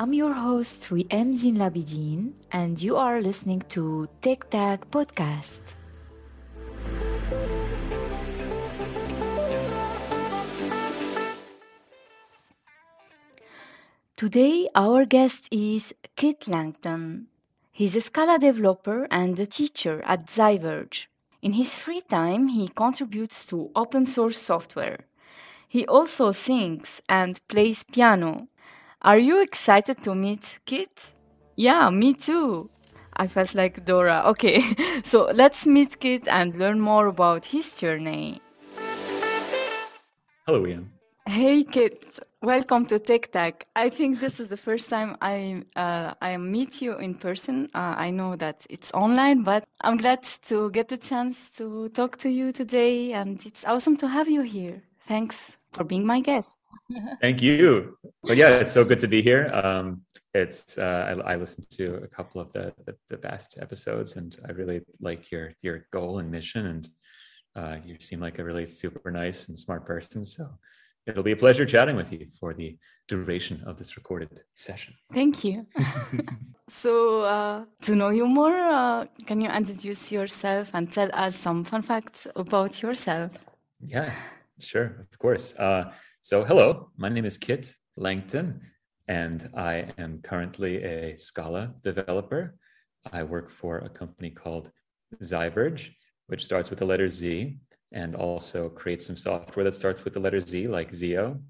I'm your host, Riem Zin Labidin, and you are listening to Tech Tag Podcast. Today, our guest is Kit Langton. He's a Scala developer and a teacher at Ziverge. In his free time, he contributes to open source software. He also sings and plays piano. Are you excited to meet Kit? Yeah, me too. I felt like Dora. Okay, so let's meet Kit and learn more about his journey. Hello, Ian. Hey, Kit. Welcome to Tech Tag. I think this is the first time I uh, I meet you in person. Uh, I know that it's online, but I'm glad to get the chance to talk to you today, and it's awesome to have you here. Thanks for being my guest. Thank you. But yeah, it's so good to be here. Um, it's uh, I, I, listened to a couple of the, the, the past episodes, and I really like your your goal and mission, and uh, you seem like a really super nice and smart person. So It'll be a pleasure chatting with you for the duration of this recorded session. Thank you. so, uh, to know you more, uh, can you introduce yourself and tell us some fun facts about yourself? Yeah, sure, of course. So, hello, my name is Kit Langton, and I am currently a Scala developer. I work for a company called Ziverge, which starts with the letter Z and also creates some software that starts with the letter Z, like Zio.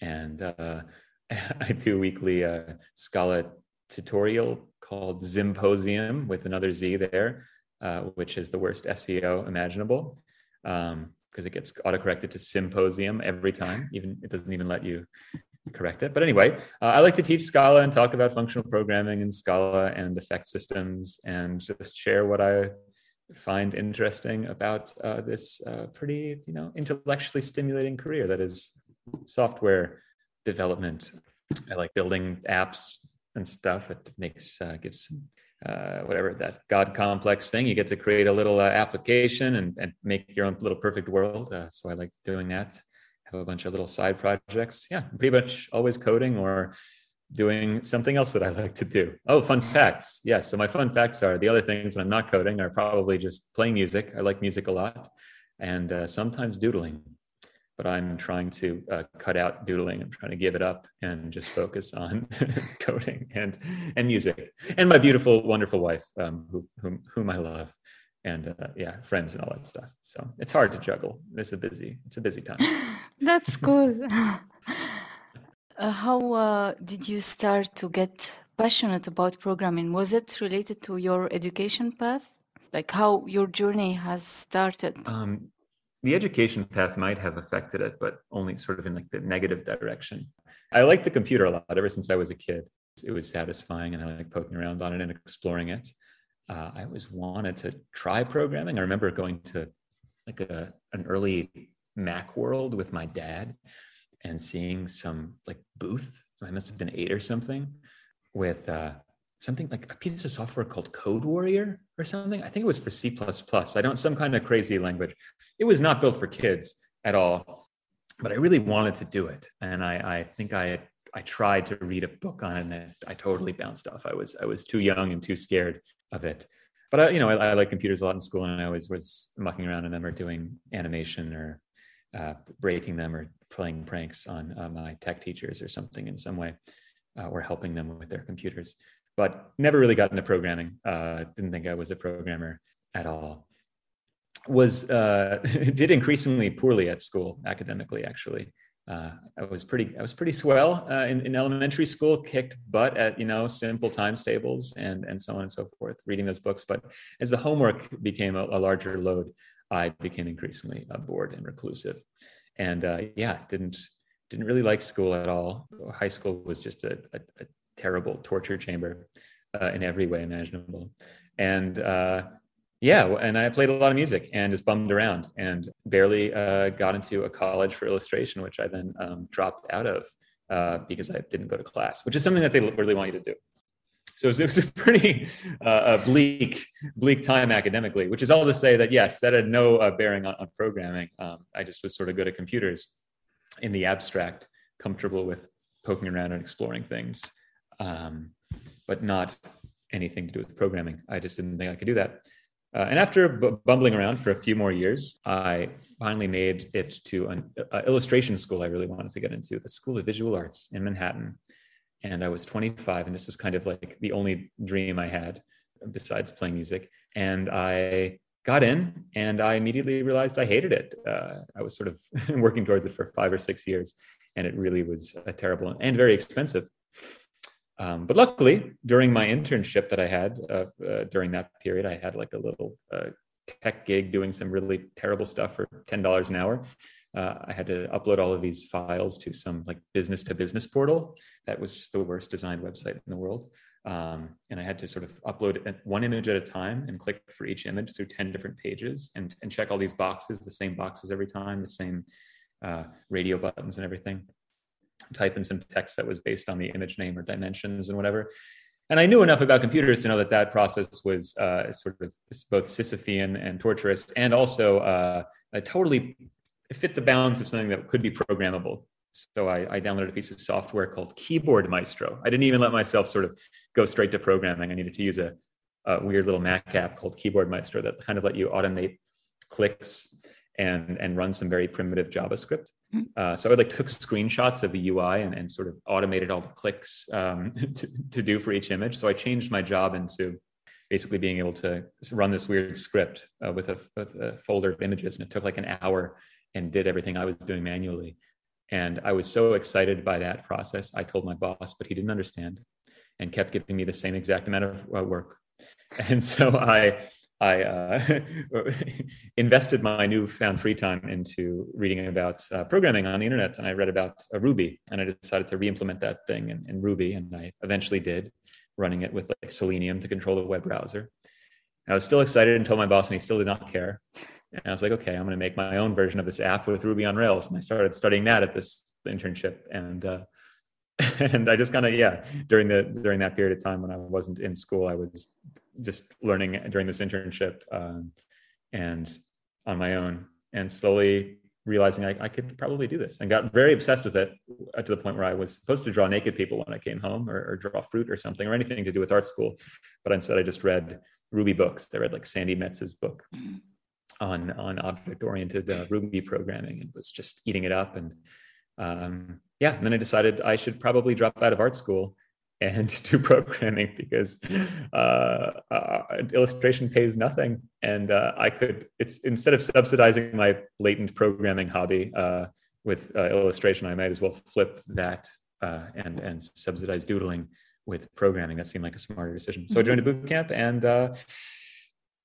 And uh, I do weekly uh, Scala tutorial called Zymposium with another Z there, uh, which is the worst SEO imaginable because it gets autocorrected to symposium every time. Even it doesn't even let you correct it. But anyway, uh, I like to teach Scala and talk about functional programming in Scala and effect systems and just share what I find interesting about uh, this uh, pretty, you know, intellectually stimulating career that is software development. I like building apps and stuff. It makes uh, gives uh, whatever that God complex thing. You get to create a little uh, application and, and make your own little perfect world. Uh, so I like doing that. Have a bunch of little side projects. Yeah, pretty much always coding or doing something else that I like to do. Oh, fun facts. Yes. So my fun facts are the other things when I'm not coding are probably just playing music. I like music a lot and uh, sometimes doodling, but I'm trying to uh, cut out doodling. I'm trying to give it up and just focus on coding and, and music and my beautiful, wonderful wife, um, who, whom, whom I love and uh, yeah, friends and all that stuff. So it's hard to juggle. It's a busy, it's a busy time. That's cool. Uh, how uh, did you start to get passionate about programming? Was it related to your education path? Like how your journey has started? Um, the education path might have affected it, but only sort of in like the negative direction. I liked the computer a lot ever since I was a kid. It was satisfying and I like poking around on it and exploring it. Uh, I always wanted to try programming. I remember going to like a, an early Mac world with my dad and seeing some like booth. I must have been eight or something with uh, something like a piece of software called Code Warrior or something. I think it was for C. I don't, some kind of crazy language. It was not built for kids at all, but I really wanted to do it. And I, I think I, I tried to read a book on it and I totally bounced off. I was, I was too young and too scared of it. But I, you know, I, I like computers a lot in school and I always was mucking around in them or doing animation or uh, breaking them or playing pranks on uh, my tech teachers or something in some way, uh, or helping them with their computers. But never really got into programming. Uh, didn't think I was a programmer at all. Was uh, did increasingly poorly at school academically. Actually, uh, I was pretty I was pretty swell in, in elementary school. Kicked butt at you know simple times tables and and so on and so forth. Reading those books, but as the homework became a, a larger load, I became increasingly uh, bored and reclusive, and uh, yeah, didn't didn't really like school at all. High school was just a, a, a terrible torture chamber uh, in every way imaginable, and uh, yeah, and I played a lot of music and just bummed around and barely uh, got into a college for illustration, which I then um, dropped out of uh, because I didn't go to class, which is something that they really want you to do. So it was, a pretty uh, bleak, bleak time academically, which is all to say that yes, that had no uh, bearing on, on programming. Um, I just was sort of good at computers in the abstract, comfortable with poking around and exploring things. Um, but not anything to do with programming. I just didn't think I could do that. Uh, and after b- bumbling around for a few more years, I finally made it to an uh, illustration school I really wanted to get into, the School of Visual Arts in Manhattan. And I was 25, and this was kind of like the only dream I had besides playing music. And I got in, and I immediately realized I hated it. Uh, I was sort of working towards it for five or six years, and it really was terrible and very expensive. Um, but luckily, during my internship that I had uh, uh, during that period, I had like a little uh, tech gig doing some really terrible stuff for ten dollars an hour. Uh, I had to upload all of these files to some like business to business portal. That was just the worst designed website in the world. Um, and I had to sort of upload one image at a time and click for each image through 10 different pages and, and check all these boxes, the same boxes every time, the same uh, radio buttons and everything type in some text that was based on the image name or dimensions and whatever. And I knew enough about computers to know that that process was uh, sort of both Sisyphean and torturous, and also uh, totally fit the bounds of something that could be programmable. So I, I, downloaded a piece of software called Keyboard Maestro. I didn't even let myself sort of go straight to programming. I needed to use a, a weird little Mac app called Keyboard Maestro that kind of let you automate clicks and and run some very primitive JavaScript. Uh, so I like took screenshots of the UI and, and sort of automated all the clicks um, to, to do for each image. So I changed my job into basically being able to run this weird script uh, with, a, with, a, folder of images, and it took like an hour and did everything I was doing manually. And I was so excited by that process. I told my boss, but he didn't understand, and kept giving me the same exact amount of uh, work. And so I I uh, invested my newfound free time into reading about uh, programming on the internet, and I read about uh, Ruby, and I decided to re-implement that thing in, in, Ruby, and I eventually did, running it with like Selenium to control the web browser. I was still excited and told my boss, and he still did not care. And I was like, okay, I'm going to make my own version of this app with Ruby on Rails, and I started studying that at this internship, and uh, and I just kind of yeah during the during that period of time when I wasn't in school, I was just learning during this internship um, and on my own, and slowly realizing I, I, could probably do this, and got very obsessed with it uh, to the point where I was supposed to draw naked people when I came home, or, or draw fruit or something, or anything to do with art school, but instead I just read Ruby books. I read like Sandi Metz's book mm-hmm. on on object oriented uh, Ruby programming, and was just eating it up and um, yeah, and then I decided I should probably drop out of art school and do programming because uh, uh, illustration pays nothing, and uh, I could. It's instead of subsidizing my latent programming hobby uh, with uh, illustration, I might as well flip that uh, and and subsidize doodling with programming. That seemed like a smarter decision. So I joined a boot camp and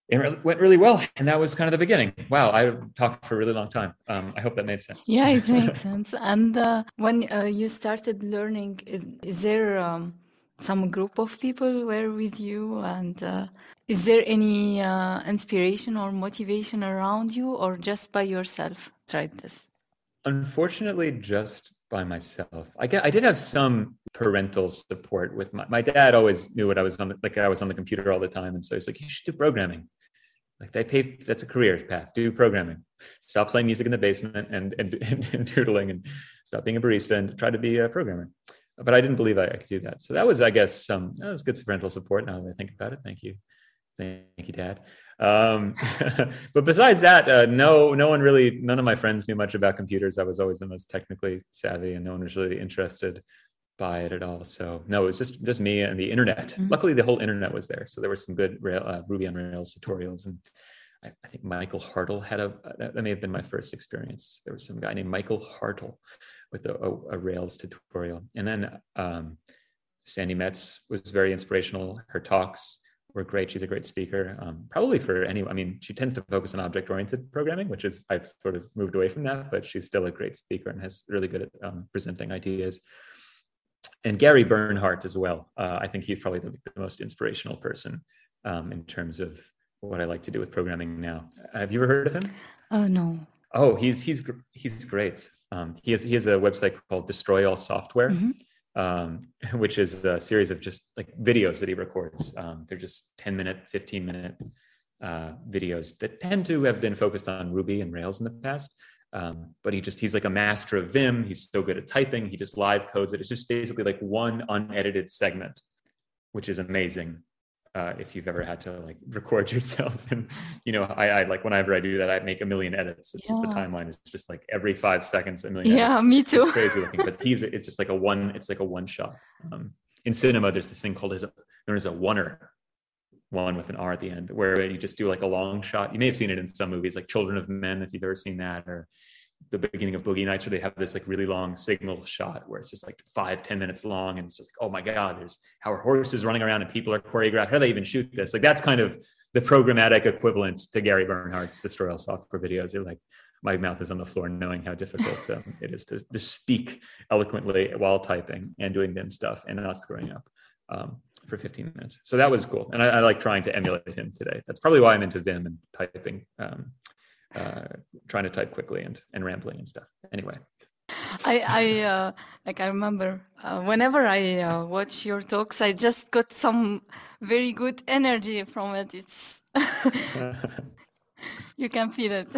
it went really well and that was kind of the beginning. Wow i talked for a really long time. Um, i hope that made sense. Yeah it makes sense. And uh, when uh, you started learning is, there um, some group of people were with you? And uh, is there any uh, inspiration or motivation around you or just by yourself tried this? Unfortunately just by myself. I get, i did have some parental support with my, my dad always knew what i was on the, like i was on the computer all the time and so he's like you should do programming like they pay that's a career path. Do programming. Stop playing music in the basement and and, and, and doodling and stop being a barista and try to be a programmer. But i didn't believe I, I, could do that. So that was i guess some that was good parental support now that i think about it. Thank you. Thank you dad. Um, but besides that uh, no no one really none of my friends knew much about computers. I was always the most technically savvy and no one was really interested by it at all. So no, it was just just me and the internet. Mm-hmm. Luckily, the whole internet was there, so there were some good Rail, uh, Ruby on Rails tutorials, and I, I, think Michael Hartl had a that, may have been my first experience. There was some guy named Michael Hartl with a, a, a Rails tutorial, and then um, Sandi Metz was very inspirational. Her talks were great. She's a great speaker. Um, probably for anyone. I mean, she tends to focus on object-oriented programming, which is I've sort of moved away from that, but she's still a great speaker and has really good at um, presenting ideas and Gary Bernhardt as well. Uh, I think he's probably the, the most inspirational person um, in terms of what I like to do with programming now. Have you ever heard of him? Oh uh, no. Oh, he's he's he's great. Um, he has he has a website called Destroy All Software, mm-hmm. um, which is a series of just like videos that he records. Um, they're just ten minute, fifteen minute uh, videos that tend to have been focused on Ruby and Rails in the past. Um, but he just he's like a master of Vim. He's so good at typing. He just live codes it. It's just basically like one unedited segment, which is amazing. Uh, if you've ever had to like record yourself and you know I, I like whenever i do that i make a million edits it's yeah. just the timeline is just like every five seconds a million yeah edits. me too it's crazy looking but he's it's just like a one it's like a one shot um, in cinema there's this thing called as a, known as a oner one with an r at the end where you just do like a long shot you may have seen it in some movies like children of men if you've ever seen that or the beginning of Boogie Nights where they have this like really long signal shot where it's just like five, ten minutes long. And it's just like, oh my God, there's how are horses running around and people are choreographed. How do they even shoot this? Like that's kind of the programmatic equivalent to Gary Bernhardt's Destroy Software videos. They're like, my mouth is on the floor knowing how difficult um, it is to, to speak eloquently while typing and doing Vim stuff and not screwing up um, for 15 minutes. So that was cool. And I, I, like trying to emulate him today. That's probably why I'm into Vim and typing um, uh, trying to type quickly and, and rambling and stuff. Anyway. I, I uh, like I remember uh, whenever I uh, watch your talks, I just got some very good energy from it. It's you can feel it.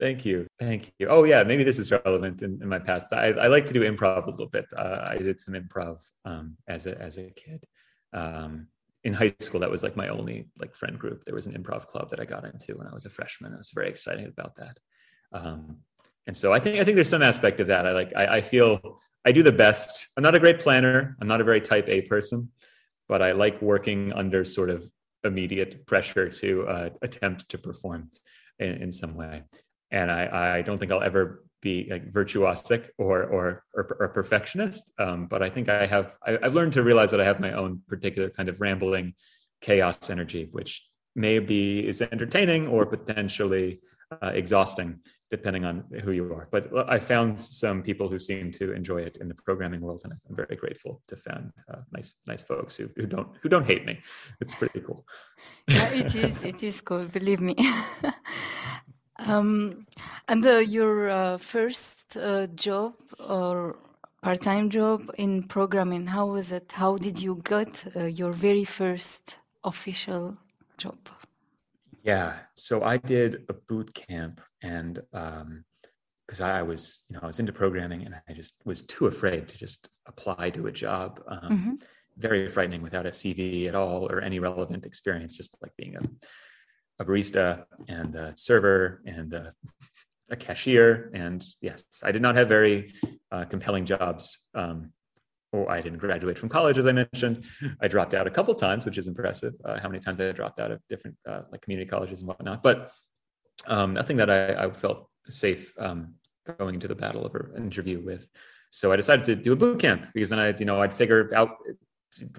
Thank you, thank you. Oh yeah, maybe this is relevant in, in my past. I, I like to do improv a little bit. Uh, I did some improv um, as a as a kid, um, in high school that was like my only like friend group. There was an improv club that i got into when i was a freshman. I was very excited about that. Um, and so i think i think there's some aspect of that. I like I, I, feel i do the best. I'm not a great planner. I'm not a very type a person but i like working under sort of immediate pressure to uh, attempt to perform in, in some way. And I, I don't think i'll ever be like virtuosic or or or, or perfectionist. Um, but I think I have I, have learned to realize that I have my own particular kind of rambling chaos energy, which maybe is entertaining or potentially uh, exhausting depending on who you are. But I found some people who seem to enjoy it in the programming world, and I'm very grateful to find uh, nice, nice folks who, who don't who don't hate me. It's pretty cool. yeah, it is. It is cool. Believe me. Um, and uh, your uh, first uh, job or part-time job in programming, how was it? How did you get uh, your very first official job? Yeah, so I did a boot camp, and because um, I was, you know, I was into programming, and I just was too afraid to just apply to a job. Um, mm-hmm. Very frightening without a CV at all or any relevant experience, just like being a a barista and a server and a, a cashier. And yes, I did not have very uh, compelling jobs. Um, or I didn't graduate from college, as I mentioned. I dropped out a couple times, which is impressive. Uh, how many times I dropped out of different uh, like community colleges and whatnot, but um, nothing that I, I felt safe um, going into the battle of an interview with. So I decided to do a boot camp because then I, you know, I'd figure out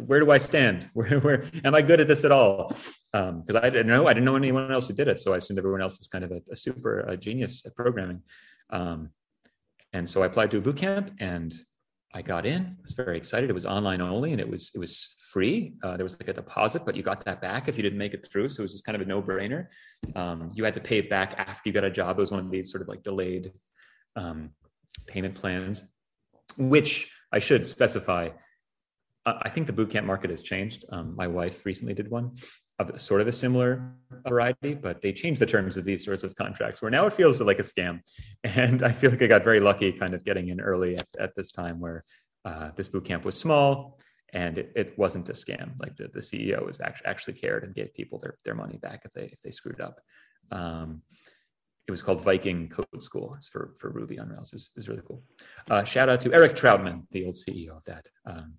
where do I stand? Where, where am I good at this at all? Because um, I didn't know, I didn't know anyone else who did it. So I assumed everyone else is kind of a, a super a genius at programming. Um, and so I applied to a boot camp and I got in. I was very excited. It was online only and it was it was free. Uh, there was like a deposit, but you got that back if you didn't make it through. So it was just kind of a no brainer. Um, you had to pay it back after you got a job. It was one of these sort of like delayed um, payment plans, which I should specify I think the bootcamp market has changed. Um, my wife recently did one of sort of a similar variety, but they changed the terms of these sorts of contracts where now it feels like a scam. And I feel like I got very lucky kind of getting in early at, at this time where uh, this bootcamp was small and it, it, wasn't a scam. Like the, the CEO was actually, actually cared and gave people their, their money back if they, if they screwed up. Um, it was called Viking Code School. It's for, for Ruby on Rails. It's, it's really cool. Uh, shout out to Erik Trautman, the old CEO of that. Um,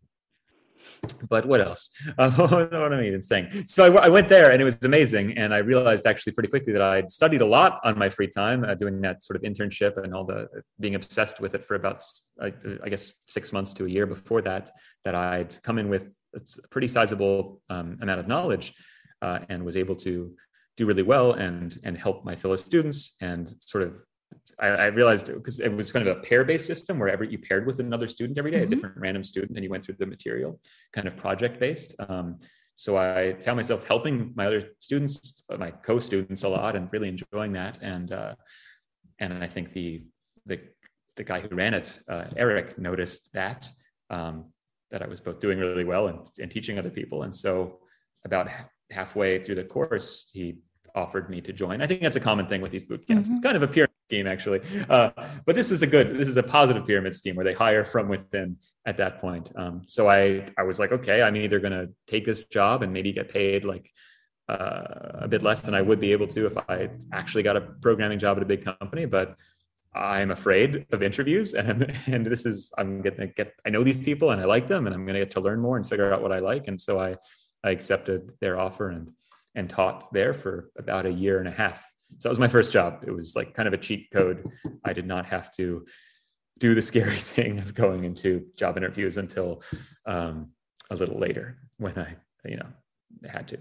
but what else? Uh, what am I even saying? So I, I, went there and it was amazing. And I realized actually pretty quickly that I'd studied a lot on my free time, uh, doing that sort of internship and all the being obsessed with it for about, I, I guess, six months to a year before that, that I'd come in with a pretty sizable um, amount of knowledge uh, and was able to do really well and and help my fellow students and sort of I, I realized because it was kind of a pair-based system where every you paired with another student every day, mm-hmm. a different random student, and you went through the material, kind of project-based. Um, so I found myself helping my other students, my co-students, a lot, and really enjoying that. And uh, and I think the the the guy who ran it, uh, Erik, noticed that um, that I was both doing really well and, and teaching other people. And so about halfway through the course, he offered me to join. I think that's a common thing with these boot camps. Mm-hmm. It's kind of a pyramid scheme, actually. Uh, but this is a good, this is a positive pyramid scheme where they hire from within at that point. Um, so I, I was like, okay, I'm either going to take this job and maybe get paid like uh, a bit less than I would be able to if I actually got a programming job at a big company, but I'm afraid of interviews and and this is I'm gonna get I know these people and I like them and I'm gonna get to learn more and figure out what I like. And so I I accepted their offer and and taught there for about a year and a half. So that was my first job. It was like kind of a cheat code. I did not have to do the scary thing of going into job interviews until um, a little later when I, you know, had to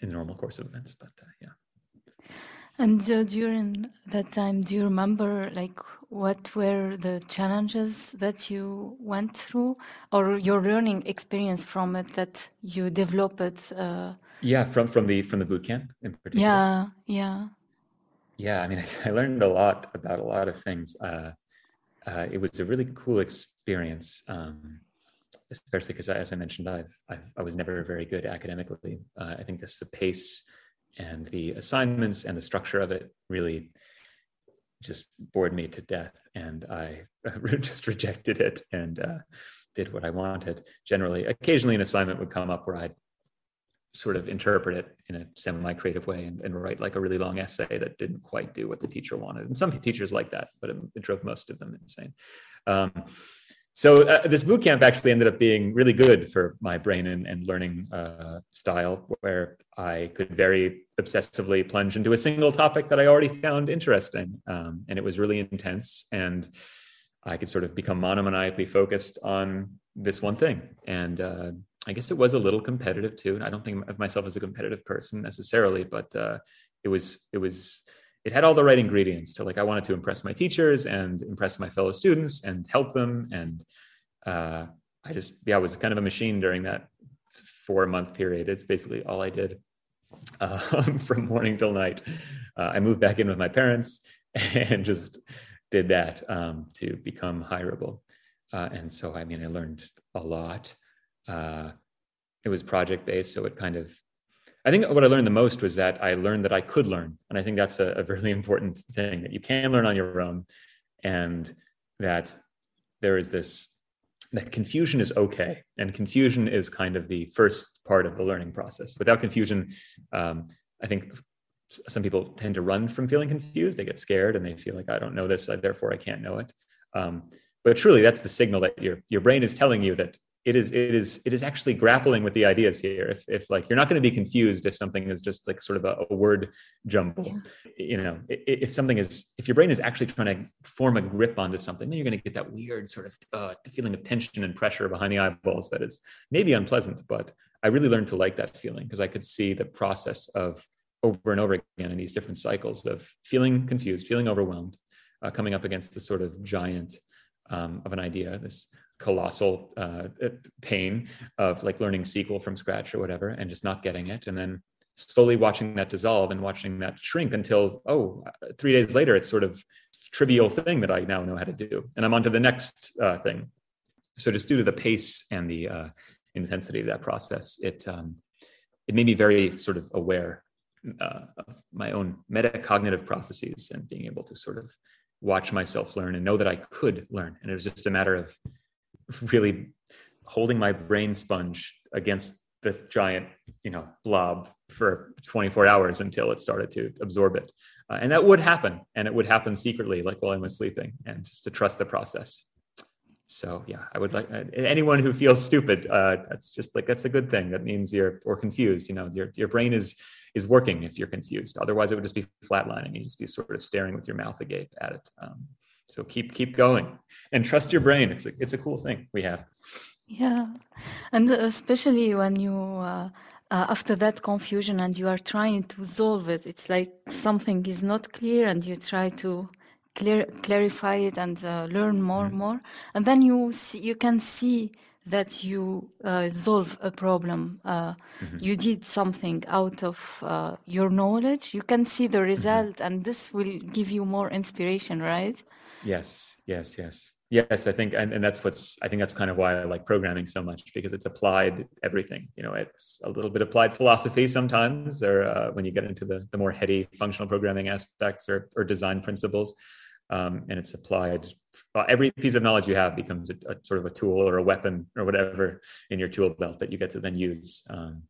in the normal course of events. But uh, yeah. And uh, during that time, do you remember like what were the challenges that you went through, or your learning experience from it that you developed? Uh, yeah, from from the from the boot camp in particular. Yeah, yeah, yeah. I mean, I, I learned a lot about a lot of things. Uh, uh, it was a really cool experience, um, especially because, as I mentioned, I've, I've, i was never very good academically. Uh, I think just the pace and the assignments and the structure of it really just bored me to death and i just rejected it and uh, did what i wanted generally occasionally an assignment would come up where i'd sort of interpret it in a semi-creative way and, and, write like a really long essay that didn't quite do what the teacher wanted. And some teachers like that but it, it drove most of them insane. Um, so uh, this boot camp actually ended up being really good for my brain and, and learning uh, style where i could very obsessively plunge into a single topic that i already found interesting. Um, and it was really intense and i could sort of become monomaniacally focused on this one thing. And uh, i guess it was a little competitive too and i don't think of myself as a competitive person necessarily but uh, it was it was it had all the right ingredients to like i wanted to impress my teachers and impress my fellow students and help them and uh, i just yeah I was kind of a machine during that four month period. It's basically all i did um, from morning till night. Uh, i moved back in with my parents and just did that um, to become hireable. Uh, and so i mean i learned a lot uh, it was project based so it kind of I think what I learned the most was that I learned that I could learn. And I think that's a, a really important thing that you can learn on your own and that there is this that confusion is okay and confusion is kind of the first part of the learning process without confusion um, i think some people tend to run from feeling confused they get scared and they feel like i don't know this therefore i can't know it um, but truly that's the signal that your your brain is telling you that it is it is it is actually grappling with the ideas here if, if like you're not going to be confused if something is just like sort of a, a word jumble yeah. you know if, if, something is if your brain is actually trying to form a grip onto something then you're going to get that weird sort of uh, feeling of tension and pressure behind the eyeballs that is maybe unpleasant but i really learned to like that feeling because i could see the process of over and over again in these different cycles of feeling confused feeling overwhelmed uh, coming up against this sort of giant um, of an idea this colossal uh, pain of like learning SQL from scratch or whatever and just not getting it. And then slowly watching that dissolve and watching that shrink until, oh, three days later, it's sort of trivial thing that I now know how to do. And I'm on to the next uh, thing. So just due to the pace and the uh, intensity of that process, it, um, it made me very sort of aware uh, of my own metacognitive processes and being able to sort of watch myself learn and know that I could learn. And it was just a matter of really holding my brain sponge against the giant you know blob for 24 hours until it started to absorb it. Uh, and that would happen and it would happen secretly like while i was sleeping and just to trust the process. So yeah i would like uh, anyone who feels stupid uh, that's just like that's a good thing. That means you're or confused you know your, your brain is is working if you're confused. Otherwise it would just be flatlining. You just be sort of staring with your mouth agape at it. Um, so keep keep going and trust your brain it's a, it's a cool thing we have yeah and especially when you uh, uh, after that confusion and you are trying to solve it it's like something is not clear and you try to clear clarify it and uh, learn more and mm-hmm. more and then you see, you can see that you uh, solve a problem uh, mm-hmm. you did something out of uh, your knowledge you can see the mm-hmm. result mm-hmm. and this will give you more inspiration right Yes, yes, yes. Yes, I think, and, and that's what's, I think that's kind of why I like programming so much because it's applied everything. You know, it's a little bit applied philosophy sometimes, or uh, when you get into the, the more heady functional programming aspects or, or design principles. Um, and it's applied. Uh, every piece of knowledge you have becomes a, a, sort of a tool or a weapon or whatever in your tool belt that you get to then use um,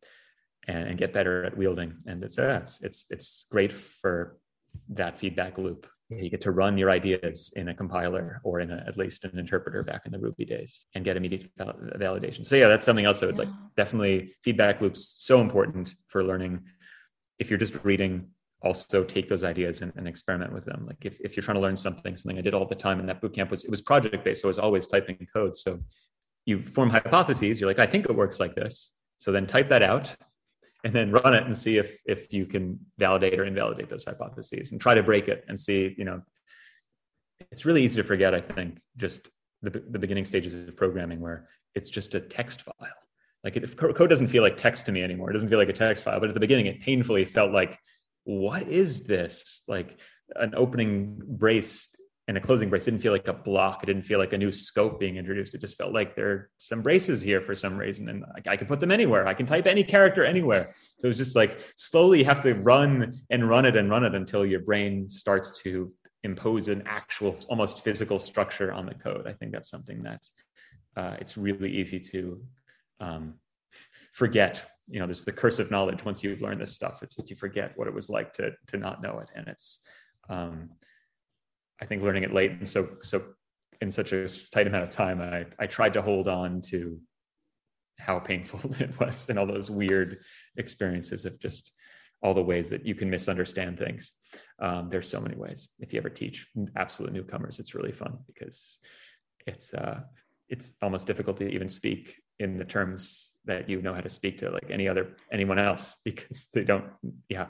and, and, get better at wielding. And it's, uh, it's it's it's great for that feedback loop you get to run your ideas in a compiler or in a, at least an interpreter back in the Ruby days and get immediate val- validation. So yeah, that's something else I would yeah. like. Definitely feedback loops so important for learning. If you're just reading, also take those ideas and, and, experiment with them. Like if, if you're trying to learn something, something I did all the time in that bootcamp was it was project based. So I was always typing code. So you form hypotheses. You're like, I think it works like this. So then type that out and then run it and see if if you can validate or invalidate those hypotheses and try to break it and see you know it's really easy to forget i think just the, the beginning stages of programming where it's just a text file. Like if code doesn't feel like text to me anymore it doesn't feel like a text file but at the beginning it painfully felt like what is this? Like an opening brace and a closing brace didn't feel like a block. It didn't feel like a new scope being introduced. It just felt like there are some braces here for some reason, and I, I can put them anywhere. I can type any character anywhere. So it's just like slowly you have to run and run it and run it until your brain starts to impose an actual, almost physical structure on the code. I think that's something that uh, it's really easy to um, forget. You know, there's the curse of knowledge. Once you've learned this stuff, it's you forget what it was like to to not know it, and it's um, I think learning it late and so so in such a tight amount of time, I I tried to hold on to how painful it was and all those weird experiences of just all the ways that you can misunderstand things. Um, there's so many ways. If you ever teach absolute newcomers, it's really fun because it's uh, it's almost difficult to even speak in the terms that you know how to speak to like any other anyone else because they don't yeah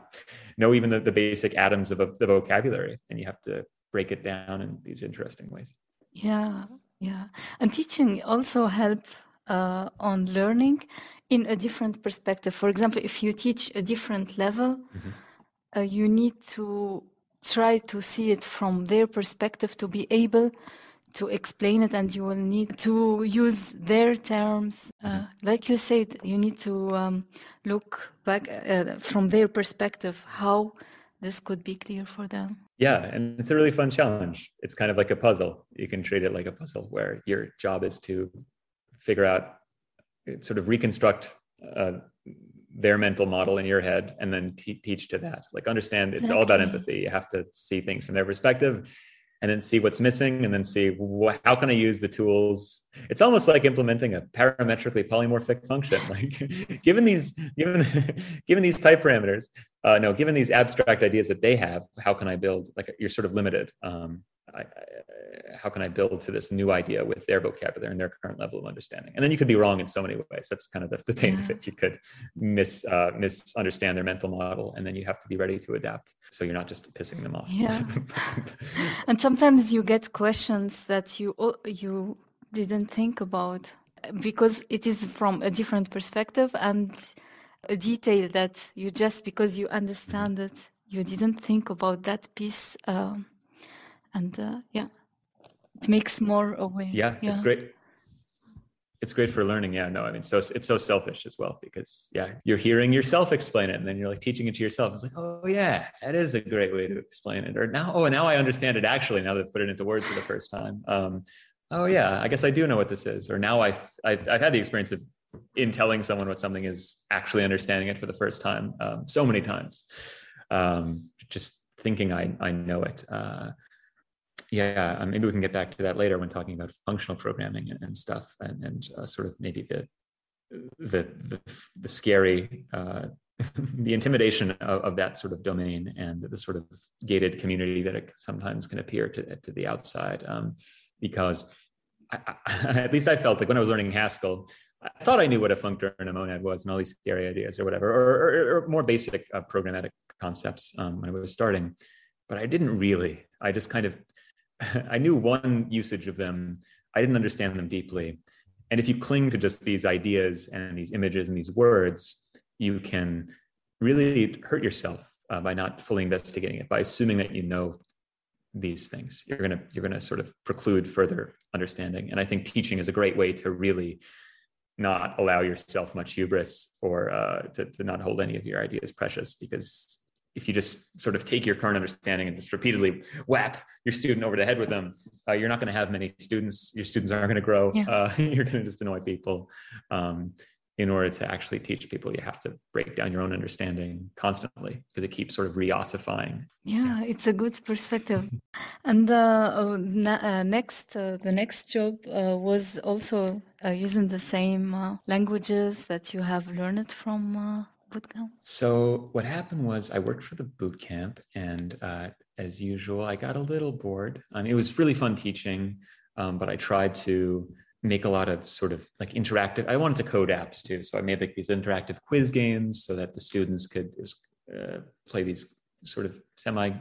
know even the, the basic atoms of a, the vocabulary and you have to break it down in these interesting ways. Yeah, yeah. And teaching also help uh, on learning in a different perspective. For example, if you teach a different level, mm-hmm. uh, you need to try to see it from their perspective to be able to explain it and you will need to use their terms uh, mm-hmm. like you said you need to um, look back uh, from their perspective how this could be clear for them yeah and it's a really fun challenge. It's kind of like a puzzle. You can treat it like a puzzle where your job is to figure out sort of reconstruct uh, their mental model in your head and then teach to that. Like understand it's okay. all about empathy. You have to see things from their perspective and then see what's missing and then see wh- how can i use the tools? It's almost like implementing a parametrically polymorphic function. Like given these given given these type parameters uh, no given these abstract ideas that they have how can i build like you're sort of limited um, I, I, how can I build to this new idea with their vocabulary and their current level of understanding? And then you could be wrong in so many ways. That's kind of the, the pain yeah. of it. You could miss uh, misunderstand their mental model, and then you have to be ready to adapt. So you're not just pissing them off. Yeah. and sometimes you get questions that you you didn't think about because it is from a different perspective and a detail that you just because you understand it you didn't think about that piece. Um, and uh, yeah it makes more aware yeah, yeah, it's great. It's great for learning yeah no i mean so it's so selfish as well because yeah you're hearing yourself explain it and then you're like teaching it to yourself. It's like oh yeah that is a great way to explain it or now oh now i understand it actually now that i've put it into words for the first time. Um, oh yeah i guess i do know what this is or now i've i've, I've had the experience of in telling someone what something is actually understanding it for the first time um, so many times. Um, just thinking i i know it. Uh, yeah, uh, maybe we can get back to that later when talking about functional programming and, and stuff, and, and uh, sort of maybe the the the, the scary, uh, the intimidation of, of, that sort of domain and the sort of gated community that it sometimes can appear to to the outside, um, because I, I, at least I felt like when I was learning Haskell, I thought I knew what a functor and a monad was and all these scary ideas or whatever, or, or, or more basic uh, programmatic concepts um, when I was starting, but I didn't really. I just kind of I knew one usage of them. I didn't understand them deeply. And if you cling to just these ideas and these images and these words, you can really hurt yourself uh, by not fully investigating it, by assuming that you know these things. You're gonna you're gonna sort of preclude further understanding. And I think teaching is a great way to really not allow yourself much hubris or uh, to, to not hold any of your ideas precious because if you just sort of take your current understanding and just repeatedly whap your student over the head with them, uh, you're not going to have many students. Your students aren't going to grow. Yeah. Uh, you're going to just annoy people. Um, in order to actually teach people, you have to break down your own understanding constantly because it keeps sort of re-ossifying. Yeah, it's a good perspective. and uh, oh, uh, next, uh, the next job uh, was also using the same languages that you have learned from boot camp? So what happened was I worked for the boot camp, and uh, as usual, I got a little bored. I mean, it was really fun teaching, um, but I tried to make a lot of sort of like interactive. I wanted to code apps too, so I made like these interactive quiz games so that the students could uh, play these sort of semi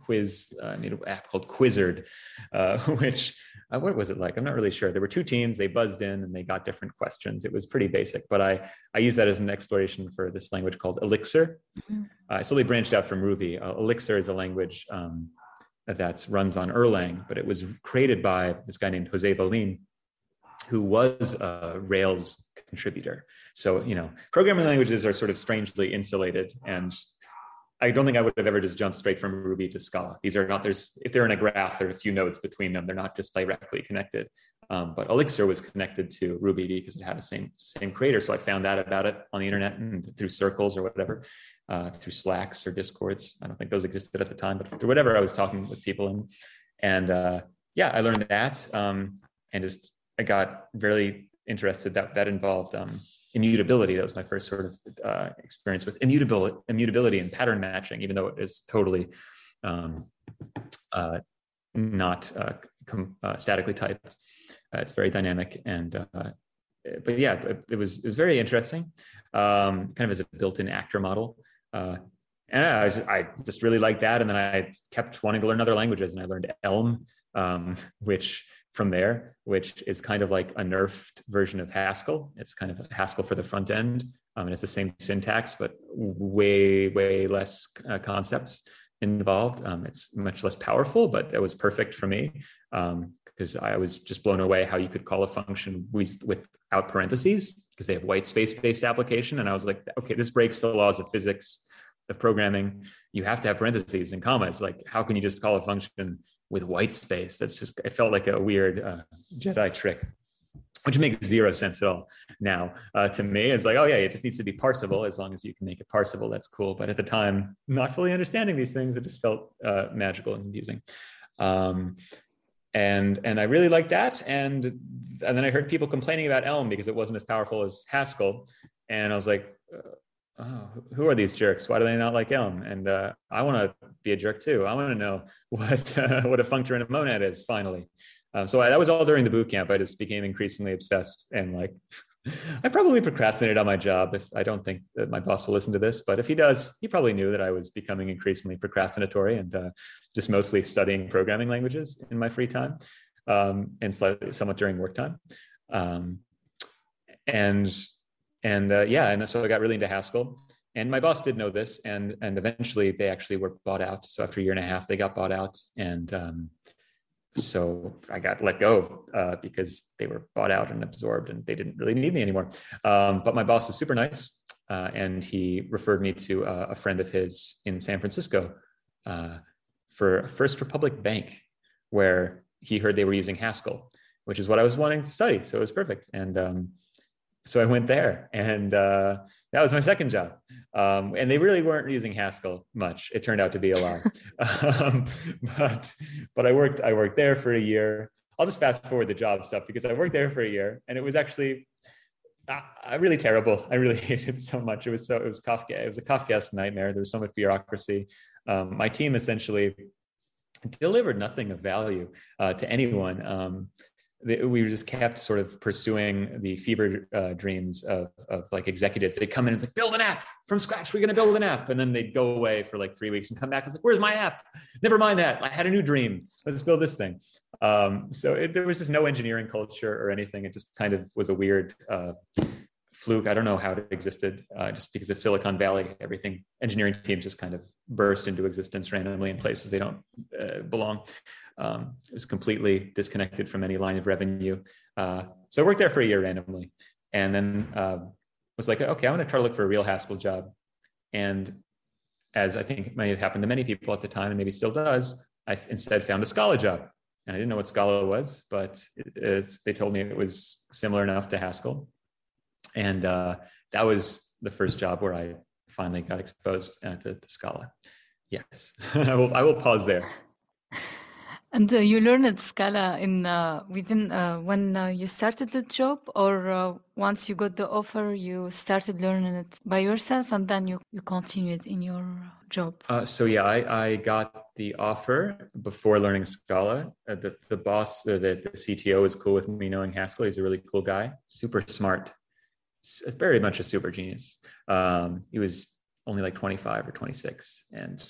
quiz. Uh, I made an app called Quizzard, uh, which uh, what was it like? I'm not really sure. There were two teams. They buzzed in and they got different questions. It was pretty basic, but I I use that as an exploration for this language called Elixir. Mm-hmm. I slowly branched out from Ruby. Uh, Elixir is a language um, that runs on Erlang, but it was created by this guy named Jose Valim, who was a Rails contributor. So, you know, programming languages are sort of strangely insulated and I don't think I would have ever just jumped straight from Ruby to Scala. These are not, there's, if they're in a graph, there are a few nodes between them. They're not just directly connected. Um, but Elixir was connected to Ruby because it had the same, same creator. So I found out about it on the internet and through circles or whatever, uh, through Slacks or Discords. I don't think those existed at the time, but through whatever I was talking with people and, and uh, yeah, I learned that um, and just, I got very interested that that involved um, immutability. That was my first sort of uh, experience with immutability, immutability and pattern matching, even though it is totally um, uh, not uh, com- uh, statically typed. Uh, it's very dynamic, and uh, but yeah, it, it, was it was very interesting, um, kind of as a built-in actor model. and I, just, I just really liked that, and then I kept wanting to learn other languages, and I learned Elm, um, which from there, which is kind of like a nerfed version of Haskell. It's kind of Haskell for the front end. Um, and it's the same syntax, but way, way less uh, concepts involved. Um, it's much less powerful, but it was perfect for me because um, I was just blown away how you could call a function without parentheses because they have white space based application. And I was like, okay, this breaks the laws of physics of programming. You have to have parentheses and commas. Like, how can you just call a function with white space. That's just it felt like a weird uh, Jedi trick, which makes zero sense at all now uh, to me. It's like, oh yeah, it just needs to be parsable. As long as you can make it parsable, that's cool. But at the time, not fully understanding these things, it just felt uh, magical and confusing. Um, and and I really liked that. And and then I heard people complaining about Elm because it wasn't as powerful as Haskell, and I was like. Oh, who are these jerks? Why do they not like Elm? And uh, I want to be a jerk too. I want to know what uh, what a functor and a monad is. Finally, um, so I, that was all during the boot camp. I just became increasingly obsessed and like. I probably procrastinated on my job if I don't think that my boss will listen to this, but if he does, he probably knew that I was becoming increasingly procrastinatory and uh, just mostly studying programming languages in my free time um, and slightly, somewhat during work time. Um, and and uh, yeah, and so I got really into Haskell. And my boss did know this, and and eventually they actually were bought out. So after a year and a half, they got bought out, and um, so I got let go uh, because they were bought out and absorbed, and they didn't really need me anymore. Um, but my boss was super nice, uh, and he referred me to uh, a friend of his in San Francisco uh, for First Republic Bank, where he heard they were using Haskell, which is what I was wanting to study. So it was perfect, and um, so I went there, and uh, that was my second job. Um, and they really weren't using Haskell much. It turned out to be a lot, um, but but I worked I worked there for a year. I'll just fast forward the job stuff because I worked there for a year, and it was actually uh, really terrible. I really hated it so much. It was so it was Kafka. It was a Kafkaesque nightmare. There was so much bureaucracy. Um, my team essentially delivered nothing of value uh, to anyone. Um, we just kept sort of pursuing the fever uh, dreams of, of like executives. They'd come in and it's like, build an app from scratch. We're going to build an app. And then they'd go away for like three weeks and come back. I was like, where's my app? Never mind that. I had a new dream. Let's build this thing. Um, so it, there was just no engineering culture or anything. It just kind of was a weird uh, fluke. I don't know how it existed, uh, just because of Silicon Valley, everything engineering teams just kind of burst into existence randomly in places they don't uh, belong. Um, it was completely disconnected from any line of revenue. Uh, so I worked there for a year randomly, and then uh, was like, okay, I'm going to try to look for a real Haskell job. And as I think may have happened to many people at the time, and maybe still does, I instead found a Scala job. And I didn't know what Scala was, but they told me it was similar enough to Haskell. And uh, that was the first job where I finally got exposed uh, to, to, Scala. Yes, I, will, I will pause there. And uh, you learned Scala in uh, within uh, when uh, you started the job, or uh, once you got the offer, you started learning it by yourself, and then you you continued in your job. Uh, so yeah, I, I got the offer before learning Scala. the the boss, the, the CTO, is cool with me knowing Haskell. He's a really cool guy, super smart, very much a super genius. Um, he was only like 25 or 26, and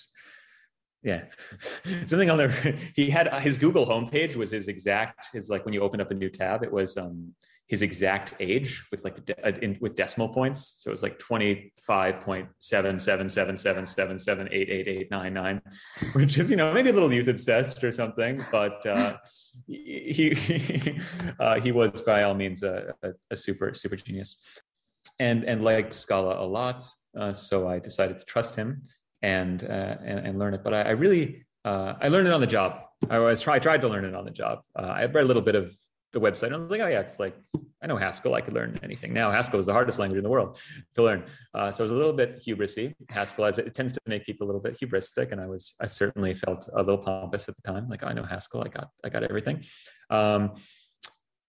yeah something i'll never he had his google homepage was his exact his like when you open up a new tab it was um his exact age with like de- uh, in, with decimal points so it was like 25.77777788899 which is you know maybe a little youth obsessed or something but uh he he, uh, he was by all means a, a, a super super genius and and liked scala a lot uh, so i decided to trust him and uh, and, and, learn it. But I, I really uh, I learned it on the job. I was try, I tried to learn it on the job. I read a little bit of the website and I was like, oh yeah, it's like I know Haskell. I could learn anything now. Haskell is the hardest language in the world to learn. Uh, so it was a little bit hubrisy. Haskell, as it, it, tends to make people a little bit hubristic, and I was I certainly felt a little pompous at the time. Like oh, I know Haskell. I got I got everything. Um,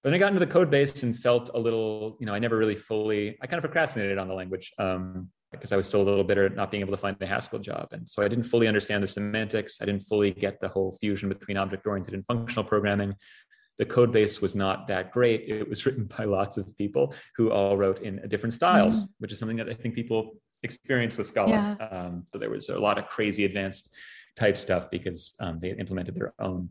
but then I got into the code base and felt a little, you know, I never really fully, I kind of procrastinated on the language. Um, because I was still a little bitter at not being able to find a Haskell job. And so I didn't fully understand the semantics. I didn't fully get the whole fusion between object oriented and functional programming. The code base was not that great. It was written by lots of people who all wrote in different styles, mm-hmm. which is something that I think people experience with Scala. Yeah. Um, so there was a lot of crazy advanced type stuff because um, they implemented their own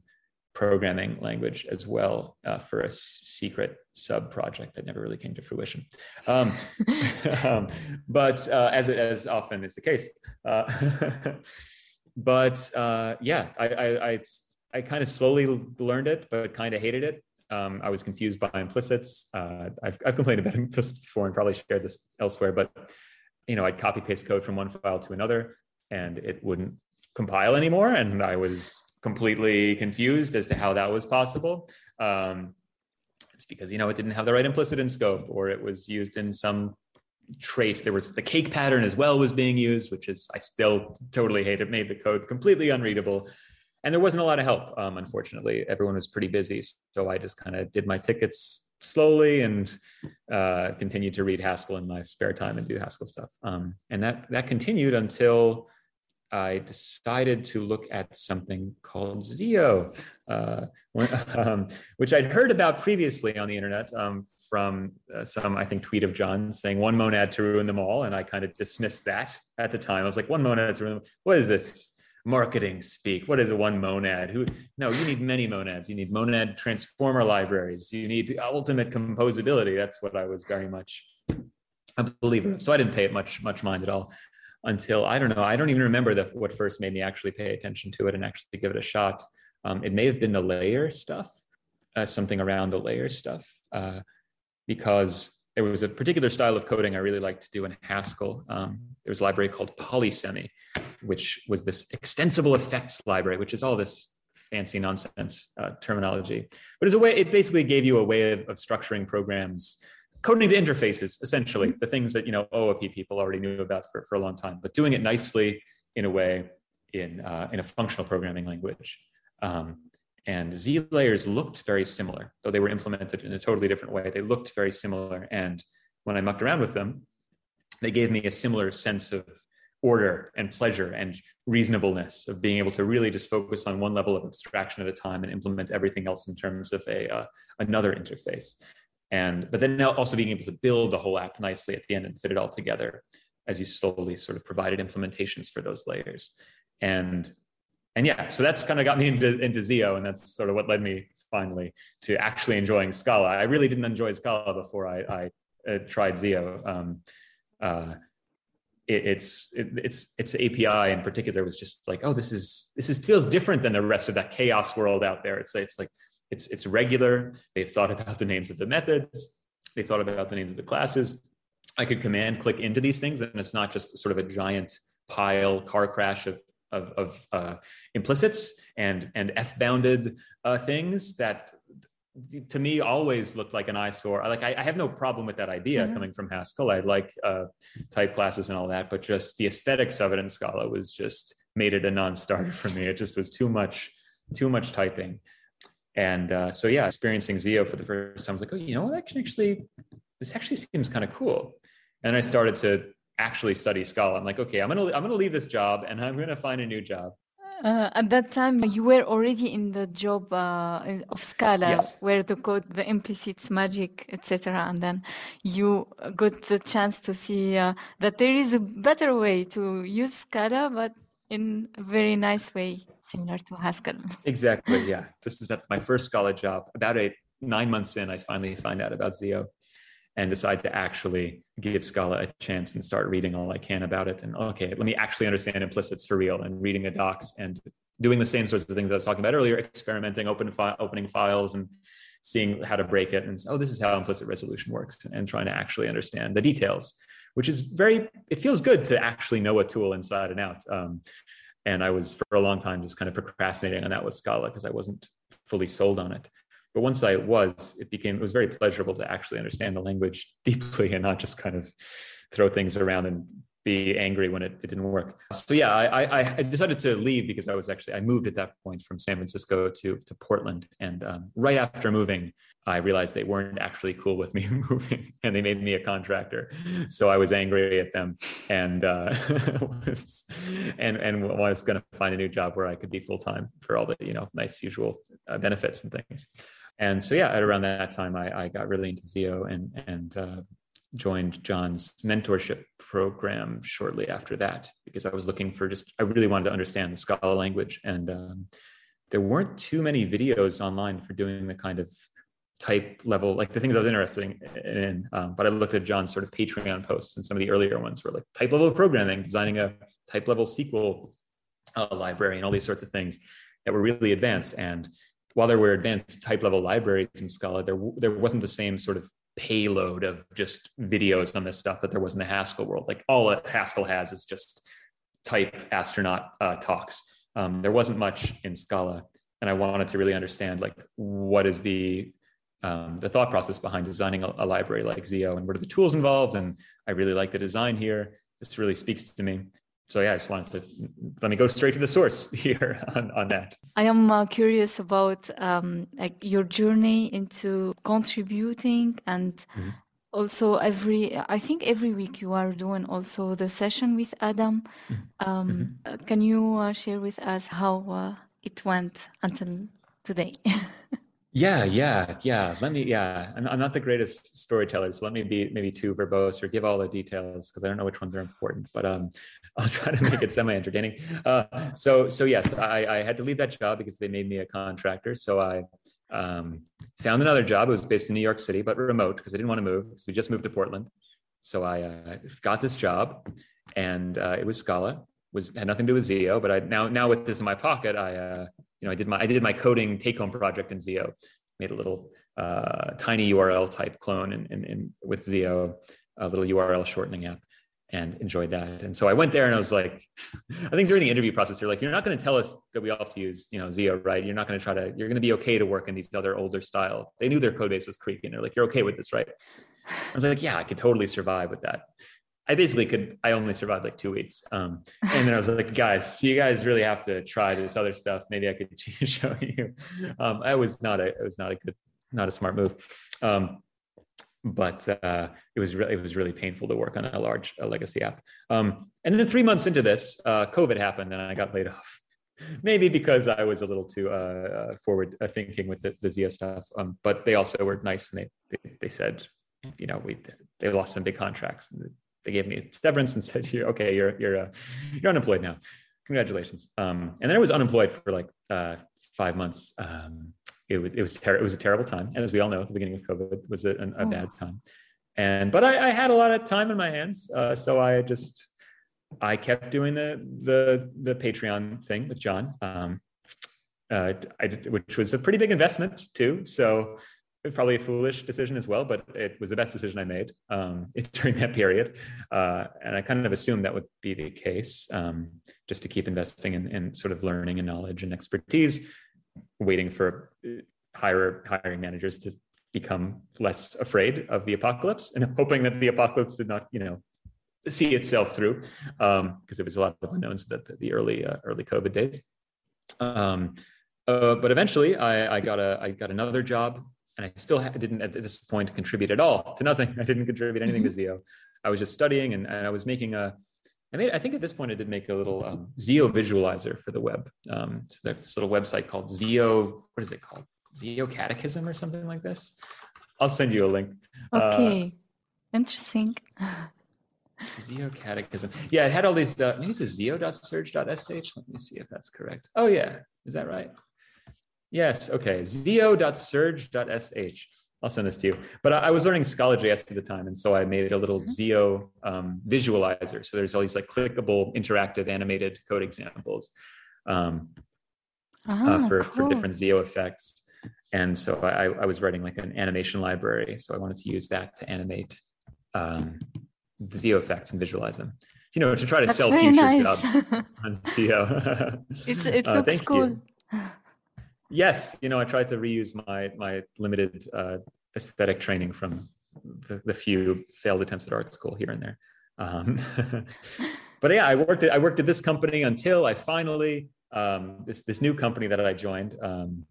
programming language as well uh, for a secret sub project that never really came to fruition. Um, um, but uh, as as often is the case, uh, but uh, yeah, I I, I, I kind of slowly learned it, but kind of hated it. Um, I was confused by implicits. Uh, I've, I've complained about implicits before and probably shared this elsewhere, but you know, I'd copy paste code from one file to another, and it wouldn't compile anymore, and I was completely confused as to how that was possible. Um, it's because you know it didn't have the right implicit in scope, or it was used in some trait. There was the cake pattern as well was being used, which is I still totally hate. It made the code completely unreadable, and there wasn't a lot of help. Um, unfortunately, everyone was pretty busy, so I just kind of did my tickets slowly and uh, continued to read Haskell in my spare time and do Haskell stuff. Um, and that that continued until I decided to look at something called Zio, uh, um, which I'd heard about previously on the internet um, from uh, some, I think, tweet of John saying one monad to ruin them all. And I kind of dismissed that at the time. I was like, one monad to ruin them. What is this? Marketing speak. What is a one monad? Who? No, you need many monads. You need monad transformer libraries. You need the ultimate composability. That's what I was very much a believer. So I didn't pay it much much mind at all until I don't know. I don't even remember the, what first made me actually pay attention to it and actually give it a shot. Um, it may have been the layer stuff, uh, something around the layer stuff, uh, because there was a particular style of coding I really liked to do in Haskell. Um, there was a library called Polysemy, which was this extensible effects library, which is all this fancy nonsense uh, terminology. But as a way, it basically gave you a way of, of structuring programs coding to interfaces, essentially, the things that you know OOP people already knew about for, for a long time, but doing it nicely in a way in uh, in a functional programming language. Um, and Z layers looked very similar, though they were implemented in a totally different way. They looked very similar, and when I mucked around with them, they gave me a similar sense of order and pleasure and reasonableness of being able to really just focus on one level of abstraction at a time and implement everything else in terms of a uh, another interface and but then also being able to build the whole app nicely at the end and fit it all together as you slowly sort of provided implementations for those layers and and yeah so that's kind of got me into into zio and that's sort of what led me finally to actually enjoying scala i really didn't enjoy scala before i, I uh, tried Zio. Um, uh, it, it's it, it's its API in particular was just like, oh, this is this is feels different than the rest of that chaos world out there. It's it's like it's it's regular. They've thought about the names of the methods. They thought about the names of the classes. I could command click into these things, and it's not just sort of a giant pile car crash of of, of uh, implicits and and f bounded uh, things that to me always looked like an eyesore. Like I, I have no problem with that idea mm-hmm. coming from Haskell. I like uh, type classes and all that, but just the aesthetics of it in Scala was just made it a non-starter for me. It just was too much, too much typing. And uh, so yeah, experiencing Zio for the first time, I was like, oh, you know what? I can actually, this actually seems kind of cool. And I started to actually study Scala. I'm like, okay, I'm gonna I'm gonna leave this job and I'm gonna find a new job. Uh, at that time, you were already in the job uh, of Scala, yes. where the code, the implicits, magic, etc. And then you got the chance to see uh, that there is a better way to use Scala, but in a very nice way, similar to Haskell. Exactly. Yeah. This is at my first Scala job. About eight, nine months in, I finally find out about Zio and decide to actually give Scala a chance and start reading all I can about it. And okay, let me actually understand implicits for real and reading the docs and doing the same sorts of things I was talking about earlier, experimenting, open fi- opening files and seeing how to break it. And oh, this is how implicit resolution works and trying to actually understand the details, which is very, it feels good to actually know a tool inside and out. Um, and I was for a long time just kind of procrastinating on that with Scala because I wasn't fully sold on it. But once I was, it became it was very pleasurable to actually understand the language deeply and not just kind of throw things around and be angry when it, it didn't work. So yeah, I, I, I decided to leave because I was actually I moved at that point from San Francisco to to Portland, and um, right after moving, I realized they weren't actually cool with me moving, and they made me a contractor. So I was angry at them, and uh, was, and and was going to find a new job where I could be full time for all the you know nice usual uh, benefits and things and so yeah, at around that time, I, I got really into Zio and and uh, joined John's mentorship program shortly after that because I was looking for just I really wanted to understand the Scala language, and um, there weren't too many videos online for doing the kind of type level like the things I was interested in. Um, but I looked at John's sort of Patreon posts, and some of the earlier ones were like type level programming, designing a type level SQL uh, library, and all these sorts of things that were really advanced and while there were advanced type level libraries in Scala, there there wasn't the same sort of payload of just videos on this stuff that there was in the Haskell world. Like all that Haskell has is just type astronaut uh, talks. Um, there wasn't much in Scala, and I wanted to really understand like what is the um, the thought process behind designing a, a, library like Zio, and what are the tools involved. And I really like the design here. This really speaks to me so yeah, I just wanted to let me go straight to the source here on, on that. I am uh, curious about um, like your journey into contributing and mm-hmm. also every I think every week you are doing also the session with Adam. Mm-hmm. Um, mm-hmm. Uh, can you uh, share with us how uh, it went until today? Yeah, yeah, yeah. Let me, yeah. I'm, I'm not the greatest storyteller, so let me be maybe too verbose or give all the details because I don't know which ones are important. But um, I'll try to make it semi-entertaining. Uh, so, so yes, I, I had to leave that job because they made me a contractor. So I um, found another job. It was based in New York City, but remote because I didn't want to move we just moved to Portland. So I uh, got this job, and uh, it was Scala. Was had nothing to do with Zio, but I now now with this in my pocket, I uh, you know, I did my I did my coding take home project in Zio, made a little uh, tiny URL type clone in, in, in, with Zio, a little URL shortening app, and enjoyed that. And so I went there and I was like, I think during the interview process, they're like, you're not going to tell us that we all have to use, you know, Zio, right? You're not going to try to, you're going to be okay to work in these other older style. They knew their code base was creaky and they're like, you're okay with this, right? I was like, yeah, I could totally survive with that. I basically could. I only survived like two weeks, um, and then I was like, "Guys, you guys really have to try this other stuff. Maybe I could show you." Um, I was not a. It was not a good, not a smart move, um, but uh, it was really it was really painful to work on a large a legacy app. Um, and then three months into this, uh, COVID happened, and I got laid off. Maybe because I was a little too uh, uh forward uh, thinking with the, the Zio stuff, um, but they also were nice, and they they, said, you know, we they lost some big contracts they gave me severance and said, "You're okay. You're you're uh, you're unemployed now. Congratulations." Um, and then I was unemployed for like five months. Um, it was it was ter- it was a terrible time, and as we all know, the beginning of COVID was a, a, a bad time. and but I, I, had a lot of time in my hands, uh, so I just I kept doing the the the Patreon thing with John, um, uh, I did, which was a pretty big investment too. So it was probably a foolish decision as well, but it was the best decision I made um, during that period. Uh, and I kind of assumed that would be the case, um, just to keep investing in, in, sort of learning and knowledge and expertise, waiting for uh, higher hiring managers to become less afraid of the apocalypse and hoping that the apocalypse did not, you know, see itself through because um, there was a lot of unknowns that the, the early uh, early COVID days. Um, uh, but eventually, I, I, got a I got another job, and I still ha- didn't at this point contribute at all to nothing. I didn't contribute anything mm-hmm. to Zio. I was just studying, and, and I was making a. I made. I think at this point, I did make a little um, Zio visualizer for the web. Um, so there's this little website called Zio. What is it called? Zio Catechism or something like this. I'll send you a link. Okay, uh, interesting. Zio Catechism. Yeah, it had all these. Uh, maybe it's zio.surge.sh. Let me see if that's correct. Oh yeah, is that right? Yes. Okay. Zio.surge.sh. I'll send this to you. But I, I was learning Scala.js at the time, and so I made a little mm-hmm. Zio um, visualizer. So there's all these like clickable, interactive, animated code examples um, uh, for cool. for different Zio effects. And so I, I was writing like an animation library. So I wanted to use that to animate um, the Zio effects and visualize them. You know, to try to That's sell future nice. jobs on Zio. it's, it uh, looks cool. You. Yes, you know, I tried to reuse my my limited uh, aesthetic training from the, the, few failed attempts at art school here and there. Um, but yeah, I worked at I worked at this company until I finally um, this this new company that I joined um,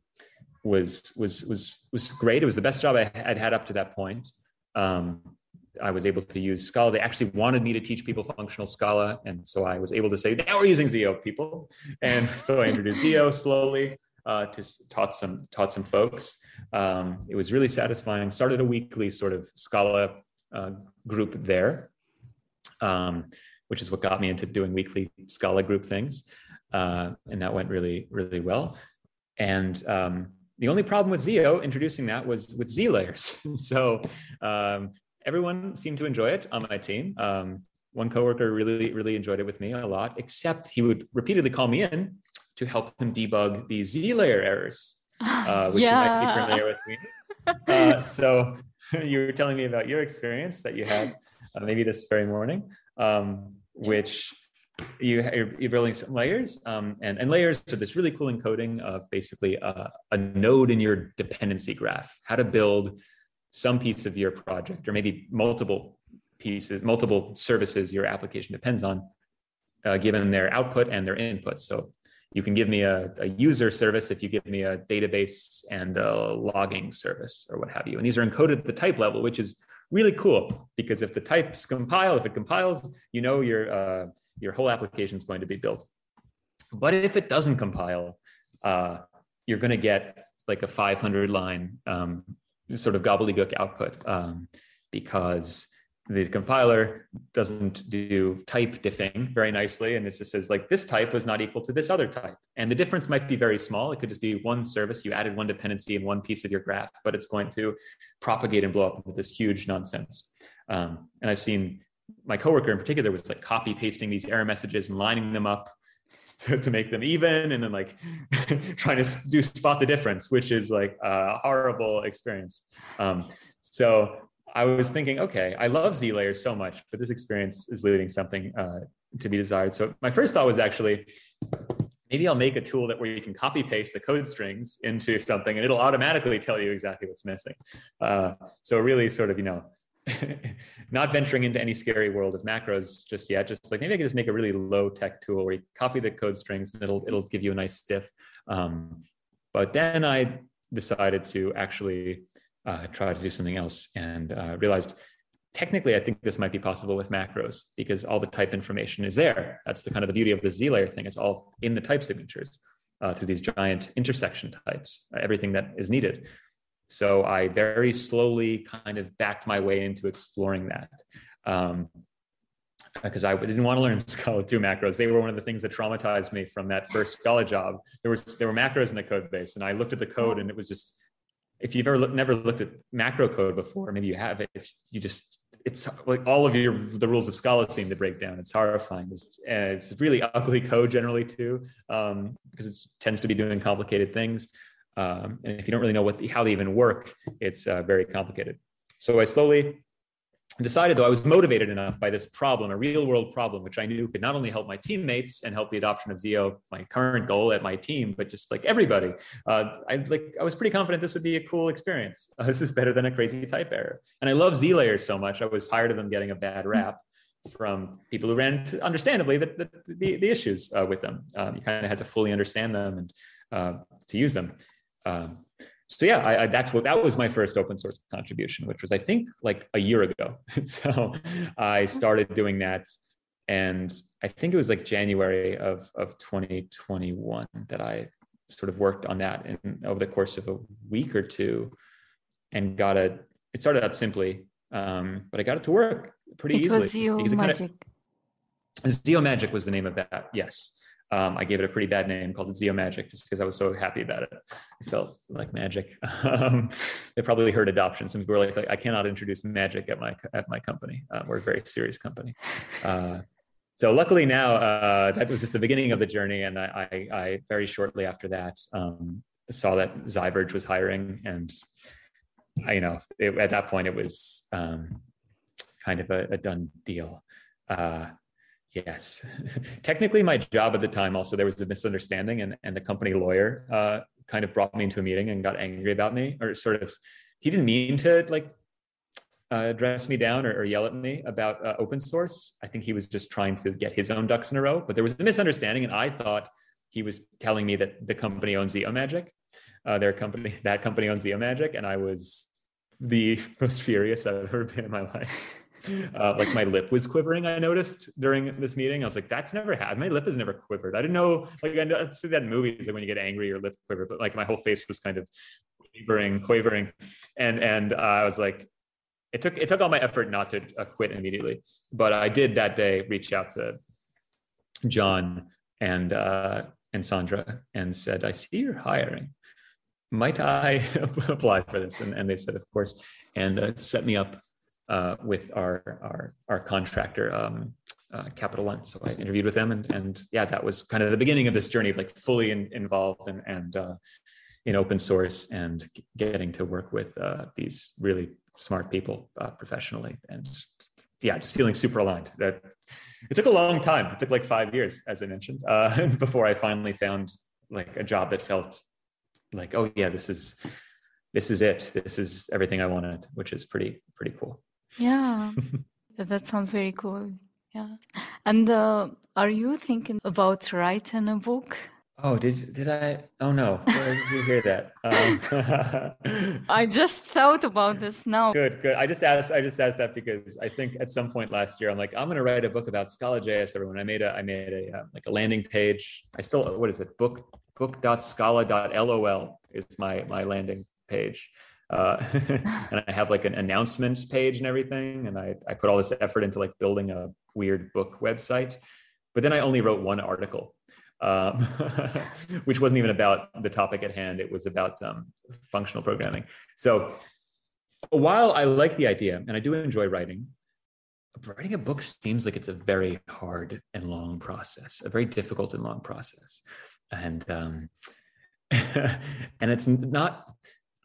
was was was was great. It was the best job I had had up to that point. Um, I was able to use Scala. They actually wanted me to teach people functional Scala. And so I was able to say, now we're using Zio, people. And so I introduced Zio slowly uh, to taught some taught some folks. Um, it was really satisfying. Started a weekly sort of Scala uh, group there, um, which is what got me into doing weekly Scala group things, uh, and that went really really well. And um, the only problem with Zio introducing that was with Z layers. so um, everyone seemed to enjoy it on my team. Um, one coworker really, really enjoyed it with me a lot, except he would repeatedly call me in to help him debug the Z layer errors, uh, which yeah. you might be familiar with me. Uh, so you were telling me about your experience that you had uh, maybe this very morning, um, which you, you're, you're, building some layers um, and, and layers are this really cool encoding of basically a, a node in your dependency graph, how to build some piece of your project or maybe multiple pieces, multiple services your application depends on, uh, given their output and their input. So you can give me a, a, user service if you give me a database and a logging service or what have you. And these are encoded at the type level, which is really cool because if the types compile, if it compiles, you know your uh, your whole application is going to be built. But if it doesn't compile, uh, you're going to get like a 500 line um, sort of gobbledygook output um, because the compiler doesn't do type diffing very nicely and it just says like this type was not equal to this other type. And the difference might be very small. It could just be one service. You added one dependency in one piece of your graph but it's going to propagate and blow up into this huge nonsense. Um, and i've seen my coworker in particular was like copy pasting these error messages and lining them up to, to make them even and then like trying to do spot the difference which is like a horrible experience. Um, so i was thinking okay i love z layers so much but this experience is leaving something uh, to be desired so my first thought was actually maybe i'll make a tool that where you can copy paste the code strings into something and it'll automatically tell you exactly what's missing uh, so really sort of you know not venturing into any scary world of macros just yet. Just like maybe I can just make a really low tech tool where you copy the code strings and it'll it'll give you a nice diff. Um, but then I decided to actually uh, try to do something else and uh, realized technically I think this might be possible with macros because all the type information is there. That's the kind of the beauty of the Z layer thing. It's all in the type signatures uh, through these giant intersection types, everything that is needed. So I very slowly kind of backed my way into exploring that. Um, because I didn't want to learn Scala 2 macros. They were one of the things that traumatized me from that first Scala job. There was there were macros in the code base, and I looked at the code, and it was just if you've ever look, never looked at macro code before, maybe you have. It's you just it's like all of your the rules of Scala seem to break down. It's horrifying. It's, it's really ugly code generally too, um, because it tends to be doing complicated things. Um, and if you don't really know what the, how they even work, it's uh, very complicated. So I slowly decided though I was motivated enough by this problem, a real world problem, which I knew could not only help my teammates and help the adoption of Zio, my current goal at my team, but just like everybody. Uh, I like I was pretty confident this would be a cool experience. Uh, this is better than a crazy type error. And I love Z layers so much. I was tired of them getting a bad rap from people who ran into, understandably the, the, the, the issues uh, with them. Um, you kind of had to fully understand them and uh, to use them. Um, so yeah, I, I, that's what that was my first open source contribution, which was I think like a year ago. so I started doing that, and I think it was like January of of 2021 that I sort of worked on that, and over the course of a week or two, and got a. It started out simply, um, but I got it to work pretty it easily. Was Zio Magic. Kind of, Magic was the name of that. Yes. Um, I gave it a pretty bad name called Zio Magic just because I was so happy about it. It felt like magic. Um, they probably hurt adoption. Some people were like, I cannot introduce magic at my at my company. Uh, we're a very serious company. Uh, so luckily now uh, that was just the beginning of the journey, and I, I, I very shortly after that um, saw that Ziverge was hiring, and I, you know it, at that point it was um, kind of a, a done deal. Yes. Technically, my job at the time also, there was a misunderstanding, and, and the company lawyer uh, kind of brought me into a meeting and got angry about me, or sort of, he didn't mean to like uh, dress me down or, or, yell at me about uh, open source. I think he was just trying to get his own ducks in a row, but there was a misunderstanding, and I thought he was telling me that the company owns Zio Magic. Uh, their company, that company owns Zio Magic, and I was the most furious I've ever been in my life uh, like my lip was quivering. I noticed during this meeting. I was like, "That's never happened. My lip has never quivered." I didn't know. Like I see that in movies, like when you get angry, your lip quiver, but like my whole face was kind of quivering, quavering, and and uh, I was like, it took it took all my effort not to uh, quit immediately, but I did that day reach out to John and uh, and Sandra and said, "I see you're hiring." Might I apply for this? And, and they said, of course, and uh, set me up uh, with our our our contractor um, uh, Capital One. So I interviewed with them, and and yeah, that was kind of the beginning of this journey, like fully in, involved and and uh, in open source and getting to work with uh, these really smart people uh, professionally, and yeah, just feeling super aligned. That it took a long time. It took like five years, as I mentioned, uh, before I finally found like a job that felt like, oh yeah, this is this is it. This is everything I wanted, which is pretty pretty cool. Yeah, that sounds very cool. Yeah. And uh, are you thinking about writing a book? Oh, did did I? Oh no, where did you hear that? Um, I just thought about this now. Good, good. I just asked. I just asked that because I think at some point last year, I'm like, I'm going to write a book about Scala.js. Everyone, I made a, I made a uh, like a landing page. I still, what is it? Book book.scala.lol is my my landing page uh, and I have like an announcements page and everything. And I, I put all this effort into like building a weird book website. But then I only wrote one article, um, which wasn't even about the topic at hand. It was about um, functional programming. So while I like the idea and I do enjoy writing, writing a book seems like it's a very hard and long process, a very difficult and long process. And um, and it's not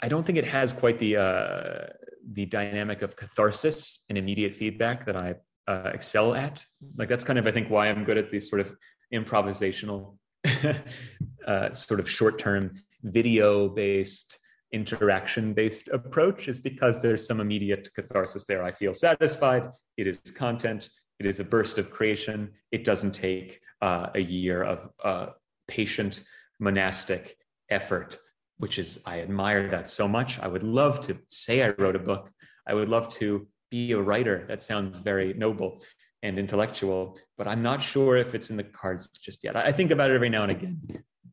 I don't think it has quite the uh, the dynamic of catharsis and immediate feedback that I uh, excel at. Like that's kind of I think why I'm good at these sort of improvisational, uh, sort of short term video based interaction based approach is because there's some immediate catharsis there. I feel satisfied. It is content. It is a burst of creation. It doesn't take uh, a year of uh, patient monastic effort which is I admire that so much. I would love to say I wrote a book. I would love to be a writer. That sounds very noble and intellectual, but I'm not sure if it's in the cards just yet. I think about it every now and again,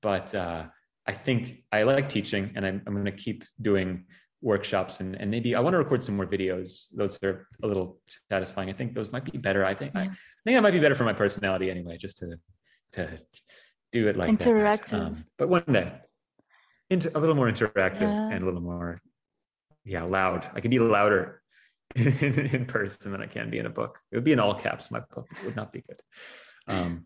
but uh, I think I like teaching, and I'm, I'm going to keep doing workshops and, and maybe I want to record some more videos. Those are a little satisfying. I think those might be better. I think yeah. I, I, think that might be better for my personality anyway, just to to do it like interactive. Um, but one day, a little more interactive yeah. and a little more yeah, loud. I can be louder in, in, person than I can be in a book. It would be in all caps. My book would not be good. Um,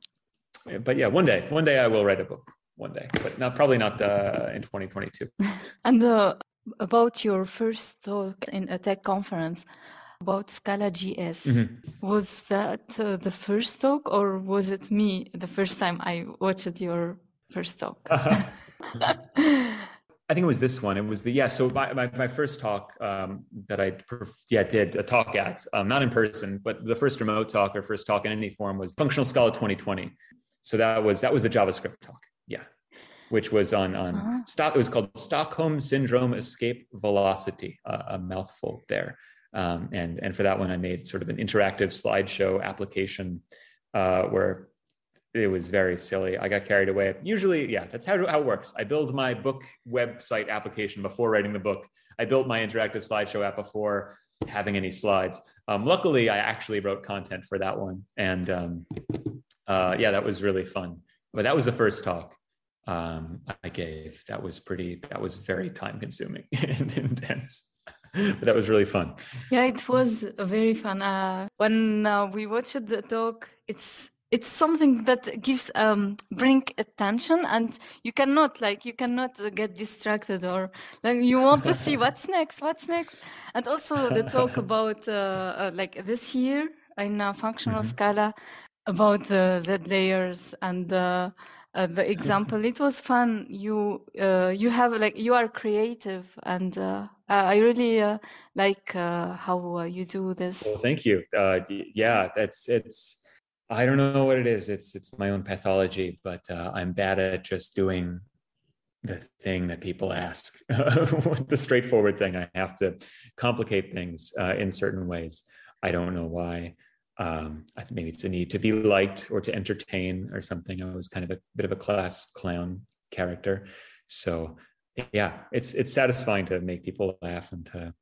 but yeah, one day, one day I will write a book. One day, but not probably not uh, in 2022. and uh, about your first talk in a tech conference about Scala.js. mm-hmm. was that uh, the first talk, or was it me the first time I watched your first talk? I think it was this one. It was the yeah. So my my, my first talk um, that I yeah did a talk at um, not in person, but the first remote talk or first talk in any form was Functional Scala 2020. So that was that was a JavaScript talk. Yeah, which was on on uh-huh. stock. It was called Stockholm Syndrome Escape Velocity, uh, a mouthful there. Um, and and for that one, I made sort of an interactive slideshow application uh, where it was very silly. I got carried away. Usually, yeah, that's how, how it works. I build my book website application before writing the book. I built my interactive slideshow app before having any slides. Um, luckily, I actually wrote content for that one. And um, uh, yeah, that was really fun. But that was the first talk um, I gave. That was pretty, that was very time consuming and intense. but that was really fun. Yeah, it was very fun. Uh, when uh, we watched the talk, it's it's something that gives um bring attention and you cannot like you cannot get distracted or like you want to see what's next what's next. And also the talk about uh, uh, like this year in a functional mm-hmm. scala about the z layers and uh, uh, the example. It was fun. You uh, you have like you are creative and uh, i really uh, like uh, how you do this. Well, thank you. Yeah that's it's I don't know what it is. It's it's my own pathology, but uh, I'm bad at just doing the thing that people ask, the straightforward thing. I have to complicate things uh, in certain ways. I don't know why. Um, maybe it's a need to be liked or to entertain or something. I was kind of a bit of a class clown character, so yeah, it's it's satisfying to make people laugh and to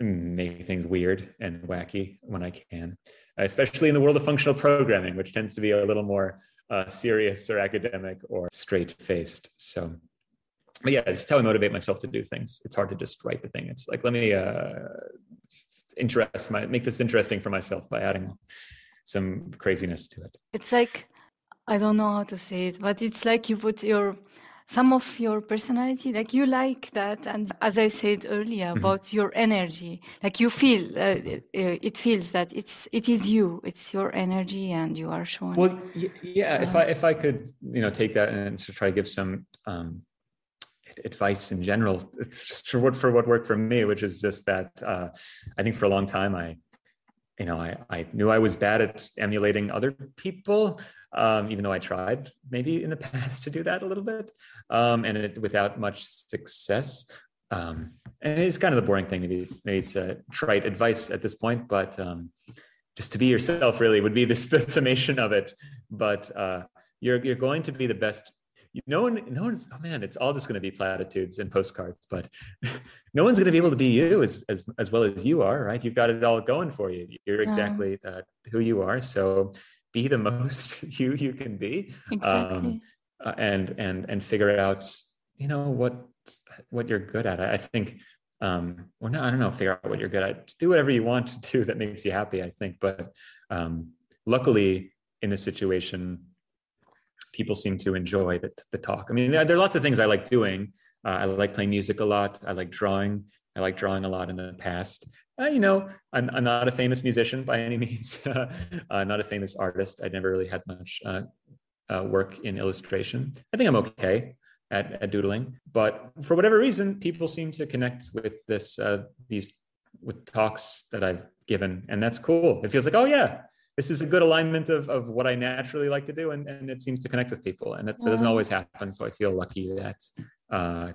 make things weird and wacky when I can especially in the world of functional programming, which tends to be a little more uh, serious or academic or straight faced. So, but yeah, it's how I motivate myself to do things. It's hard to just write the thing. It's like, let me uh, interest my, make this interesting for myself by adding some craziness to it. It's like, I don't know how to say it, but it's like you put your some of your personality like you like that and as i said earlier mm-hmm. about your energy like you feel uh, it, it, feels that it's it is you it's your energy and you are showing. Well yeah uh, if i if i could you know take that and to try to give some um, advice in general it's just for what for what worked for me which is just that uh, i think for a long time i you know i i knew i was bad at emulating other people um, even though I tried maybe in the past to do that a little bit, um, and it, without much success. Um, and it's kind of the boring thing. Maybe it's, maybe it's a trite advice at this point, but um, just to be yourself really would be the, summation of it. But uh, you're you're going to be the best. No one, no one's. Oh man, it's all just going to be platitudes and postcards. But no one's going to be able to be you as as as well as you are, right? You've got it all going for you. You're exactly uh, who you are. So be the most you you can be. Exactly. Um, and and and figure out you know what what you're good at. I think um well no i don't know figure out what you're good at. Do whatever you want to do that makes you happy i think. But um luckily in this situation people seem to enjoy the, the talk. I mean there, there are lots of things i like doing. Uh, i like playing music a lot. I like drawing I like drawing a lot in the past. Uh, you know, I'm, I'm, not a famous musician by any means, uh, not a famous artist. I never really had much uh, uh, work in illustration. I think I'm okay at, at, doodling, but for whatever reason, people seem to connect with this, uh, these, with talks that I've given, and that's cool. It feels like, oh yeah, this is a good alignment of, of what I naturally like to do, and, and it seems to connect with people, and that, that doesn't always happen. So I feel lucky that uh,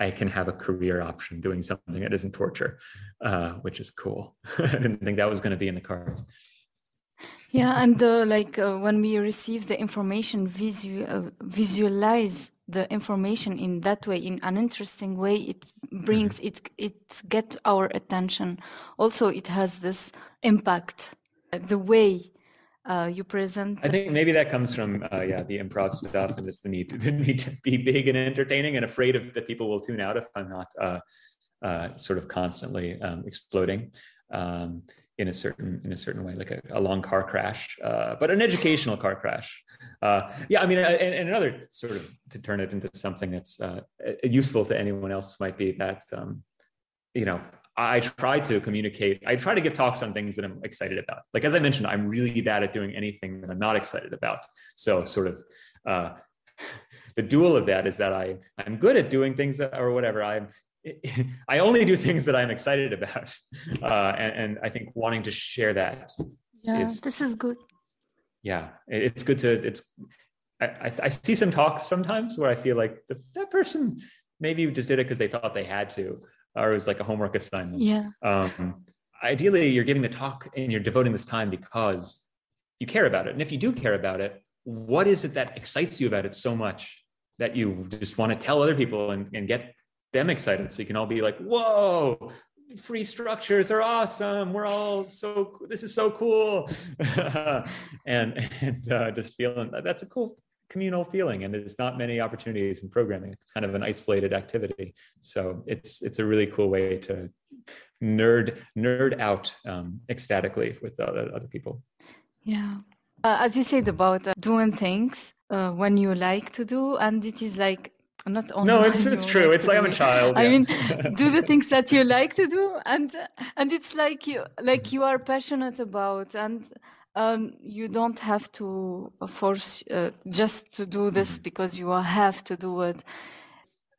I can have a career option doing something that isn't torture, uh, which is cool. I didn't think that was going to be in the cards. Yeah, and uh, like uh, when we receive the information, visual, uh, visualize the information in that way, in an interesting way, it brings mm-hmm. it it get our attention. Also, it has this impact. The way uh, you present. I think maybe that comes from uh, yeah the improv stuff and just the need to, the need to be big and entertaining and afraid of that people will tune out if I'm not uh, uh, sort of constantly um, exploding um, in a certain in a certain way, like a, a long car crash, uh, but an educational car crash. Uh, yeah, I mean, and, and, another sort of to turn it into something that's uh, useful to anyone else might be that um, you know I try to communicate. I try to give talks on things that I'm excited about. Like as I mentioned, I'm really bad at doing anything that I'm not excited about. So sort of uh, the dual of that is that I I'm good at doing things that or whatever. I'm I only do things that I'm excited about, uh, and, and, I think wanting to share that. Yeah, is, this is good. Yeah, it's good to. It's. I, I, I see some talks sometimes where I feel like the, that person maybe just did it because they thought they had to, or it was like a homework assignment. Yeah. Um, ideally, you're giving the talk and you're devoting this time because you care about it, and if you do care about it, what is it that excites you about it so much that you just want to tell other people and, and get them excited so you can all be like whoa free structures are awesome we're all so this is so cool and and uh, just feeling that that's a cool communal feeling and there's not many opportunities in programming. It's kind of an isolated activity. So it's it's a really cool way to nerd nerd out um, ecstatically with other, other people. Yeah. Uh, as you said about uh, doing things uh, when you like to do and it is like not only no it's it's true. like it's like i'm a child i yeah. mean do the things that you like to do and and it's like you like you are passionate about and um, you don't have to force uh, just to do this mm-hmm. because you have to do it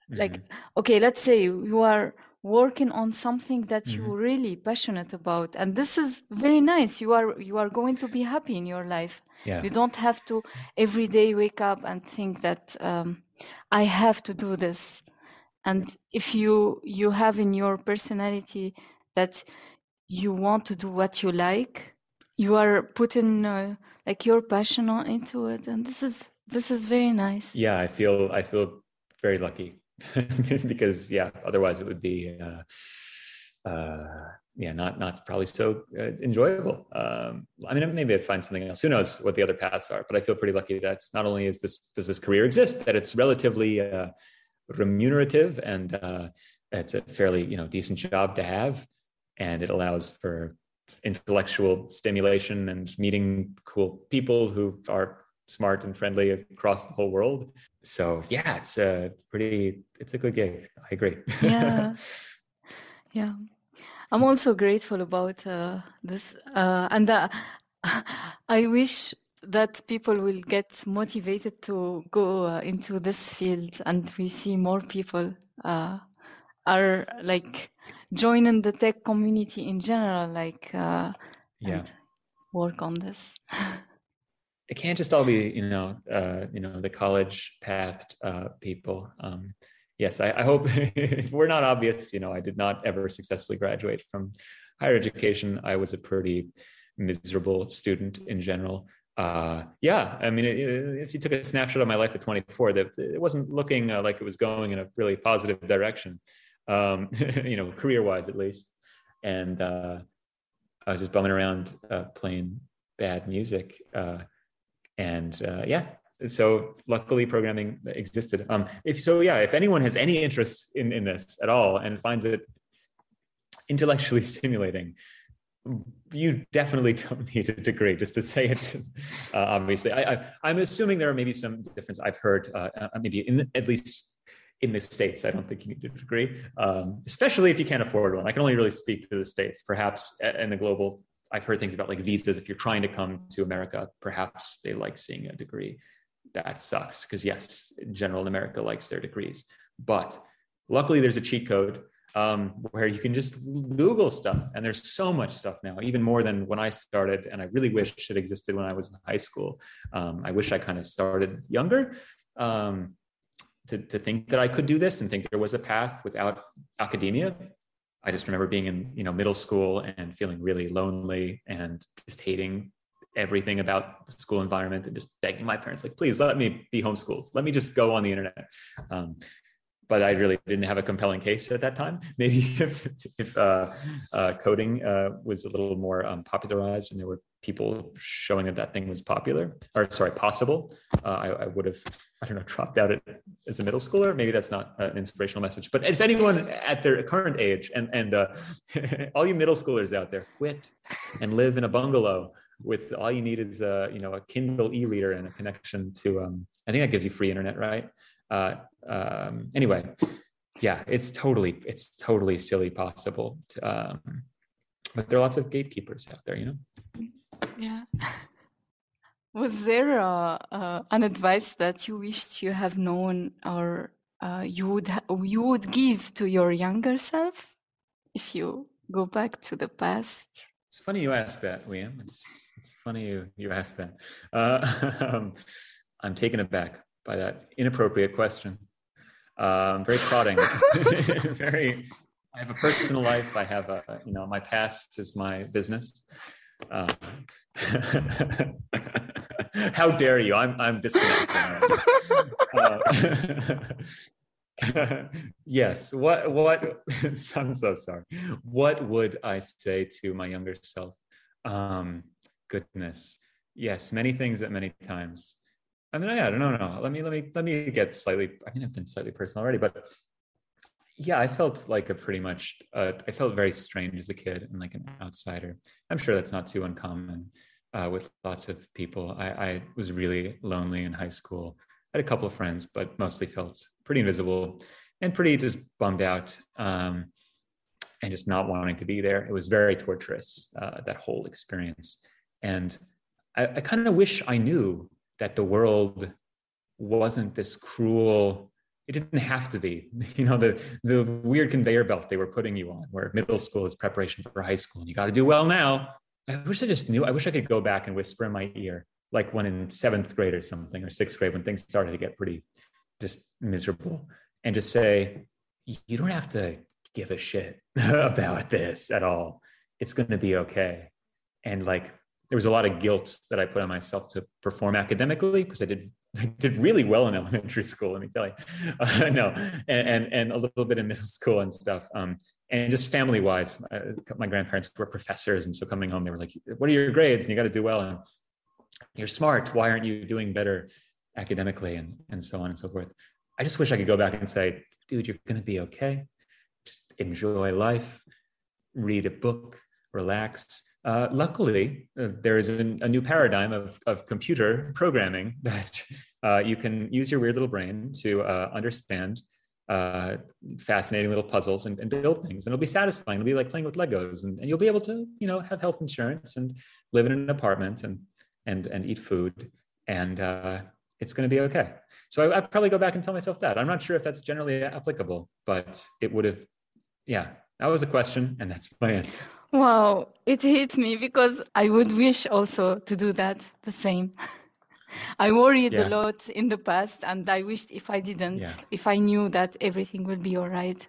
like mm-hmm. okay let's say you are working on something that mm-hmm. you're really passionate about and this is very nice you are you are going to be happy in your life yeah. you don't have to every day wake up and think that um, I have to do this. And if you you have in your personality that you want to do what you like, you are putting uh, like your passion into it, and this is this is very nice. Yeah, I feel I feel very lucky because yeah, otherwise it would be. Uh, uh, yeah, not not probably so uh, enjoyable. Um, I mean, maybe I'd find something else. Who knows what the other paths are? But I feel pretty lucky that not only is this does this career exist, that it's relatively uh, remunerative and uh, it's a fairly you know decent job to have, and it allows for intellectual stimulation and meeting cool people who are smart and friendly across the whole world. So yeah, it's a pretty it's a good gig. I agree. Yeah. yeah. I'm also grateful about uh, this, uh, and uh, I wish that people will get motivated to go uh, into this field, and we see more people uh, are like joining the tech community in general, like uh, yeah, work on this. it can't just all be you know you know the college pathed people. Um, yes, I, I hope if we're not obvious, you know, I did not ever successfully graduate from higher education. I was a pretty miserable student in general. Uh, yeah, I mean, if you took a snapshot of my life at 24, that it wasn't looking uh, like it was going in a really positive direction, um, you know, career-wise at least. And uh, I was just bumming around uh, playing bad music, uh, and uh, yeah, so luckily programming existed. Um, if so yeah if anyone has any interest in, in this at all and finds it intellectually stimulating you definitely don't need a degree just to say it uh, obviously. I, I am assuming there are maybe some difference. I've heard uh, uh, maybe in at least in the states i don't think you need a degree um, especially if you can't afford one. I can only really speak to the states. Perhaps in the global i've heard things about like visas. If you're trying to come to america perhaps they like seeing a degree. That sucks because yes, general America likes their degrees, but luckily there's a cheat code um, where you can just Google stuff, and there's so much stuff now, even more than when I started. And I really wish it existed when I was in high school. Um, I wish I kind of started younger. Um, to to think that I could do this and think there was a path without academia. I just remember being in you know middle school and feeling really lonely and just hating everything about the school environment and just begging my parents, like, please let me be homeschooled. Let me just go on the internet. Um, but I really didn't have a compelling case at that time. Maybe if, if uh, uh, coding uh, was a little more um, popularized and there were people showing that that thing was popular or sorry possible uh, I, I, would have i don't know dropped out as a middle schooler. Maybe that's not an inspirational message. But if anyone at their current age and and uh, all you middle schoolers out there quit and live in a bungalow with all you need is a you know a kindle e-reader and a connection to um, i think that gives you free internet right? Uh, um, anyway yeah it's totally it's totally silly possible to, um, but there are lots of gatekeepers out there you know yeah. Was there uh, uh, an advice that you wished you have known, or uh, you would ha- you would give to your younger self if you go back to the past? It's funny you ask that, William. It's, it's funny you you ask that. Uh, um, I'm taken aback by that inappropriate question. Um, very prodding. very. I have a personal life. I have a you know my past is my business. Uh, how dare you? I'm I'm disconnected. uh, yes. What what? I'm so sorry. What would I say to my younger self? Um, goodness. Yes, many things at many times. I mean, yeah, no, no, no. Let me let me let me get slightly. I mean, I've been slightly personal already, but yeah, I felt like a pretty much, uh, I felt very strange as a kid and like an outsider. I'm sure that's not too uncommon uh, with lots of people. I, I, was really lonely in high school. I had a couple of friends, but mostly felt pretty invisible and pretty just bummed out um, and just not wanting to be there. It was very torturous, uh, that whole experience. And I, I kind of wish I knew that the world wasn't this cruel it didn't have to be you know the the weird conveyor belt they were putting you on where middle school is preparation for high school and you got to do well now. I wish i just knew i wish i could go back and whisper in my ear like when in seventh grade or something or sixth grade when things started to get pretty just miserable and just say you don't have to give a shit about this at all. It's going to be okay. And like there was a lot of guilt that i put on myself to perform academically because i did did really well in elementary school, let me tell you. Uh, no, and, and, and a little bit in middle school and stuff. Um, and just family wise, uh, my grandparents were professors, and so coming home, they were like, "What are your grades? And you got to do well, and you're smart. Why aren't you doing better academically?" And and so on and so forth. I just wish I could go back and say, "Dude, you're to be okay. Just enjoy life. Read a book. Relax." Uh, luckily, uh, there is a, a, new paradigm of, of computer programming that uh, you can use your weird little brain to uh, understand uh, fascinating little puzzles and, and, build things. And it'll be satisfying. It'll be like playing with Legos, and, and, you'll be able to, you know, have health insurance and live in an apartment and and and eat food, and uh, it's going to be okay. So I, I'd probably go back and tell myself that. I'm not sure if that's generally applicable, but it would have. Yeah, that was a question, and that's my answer. Wow, it hit me because I would wish also to do that the same. I worried yeah. a lot in the past, and I wished if I didn't, yeah. if I knew that everything would be all right.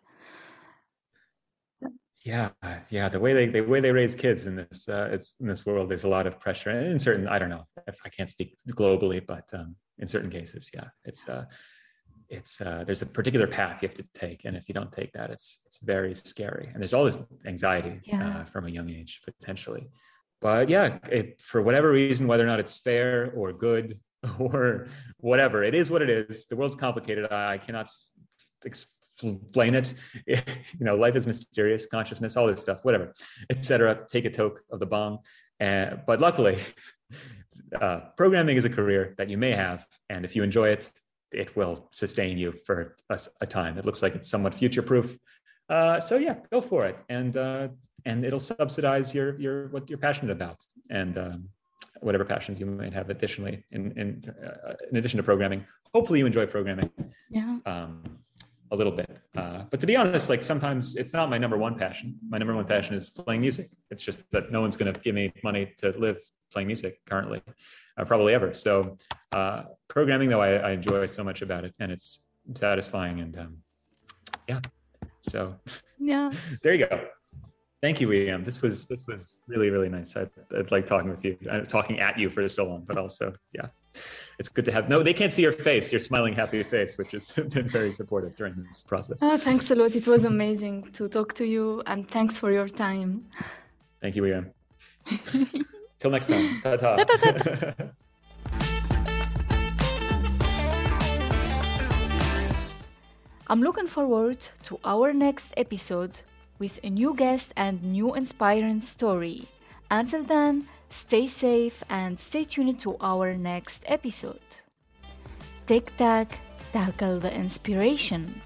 Yeah, yeah. The way they the way they raise kids in this uh, it's in this world, there's a lot of pressure. And in certain, I don't know if I can't speak globally, but um, in certain cases, yeah, it's uh, it's uh, there's a particular path you have to take, and if you don't take that, it's it's very scary. And there's all this anxiety yeah. uh, from a young age potentially. But yeah, it, for whatever reason, whether or not it's fair or good or whatever, it is what it is. The world's complicated. I, I cannot explain it. you know, life is mysterious, consciousness, all this stuff, whatever, etc. Take a toke of the bong. Uh, but luckily, uh, programming is a career that you may have, and if you enjoy it, it will sustain you for a, a time. It looks like it's somewhat future proof. Uh, so yeah, go for it, and uh, and it'll subsidize your your what you're passionate about, and um, whatever passions you might have additionally in in, uh, in addition to programming. Hopefully, you enjoy programming. Yeah. Um, a little bit, uh, but to be honest, like sometimes it's not my number one passion. My number one passion is playing music. It's just that no one's going to give me money to live playing music currently uh, probably ever. So uh, programming, though, I, I, enjoy so much about it, and it's satisfying. And um, yeah, so yeah, there you go. Thank you, William. This was this was really really nice. I, would like talking with you, I'm uh, talking at you for so long, but also yeah, it's good to have. No, they can't see your face, your smiling happy face, which has been very supportive during this process. Oh, thanks a lot. It was amazing to talk to you, and thanks for your time. Thank you, William. Till next time. Ta ta. I'm looking forward to our next episode with a new guest and new inspiring story. Until then, stay safe and stay tuned to our next episode. Tic Tac, tackle the inspiration.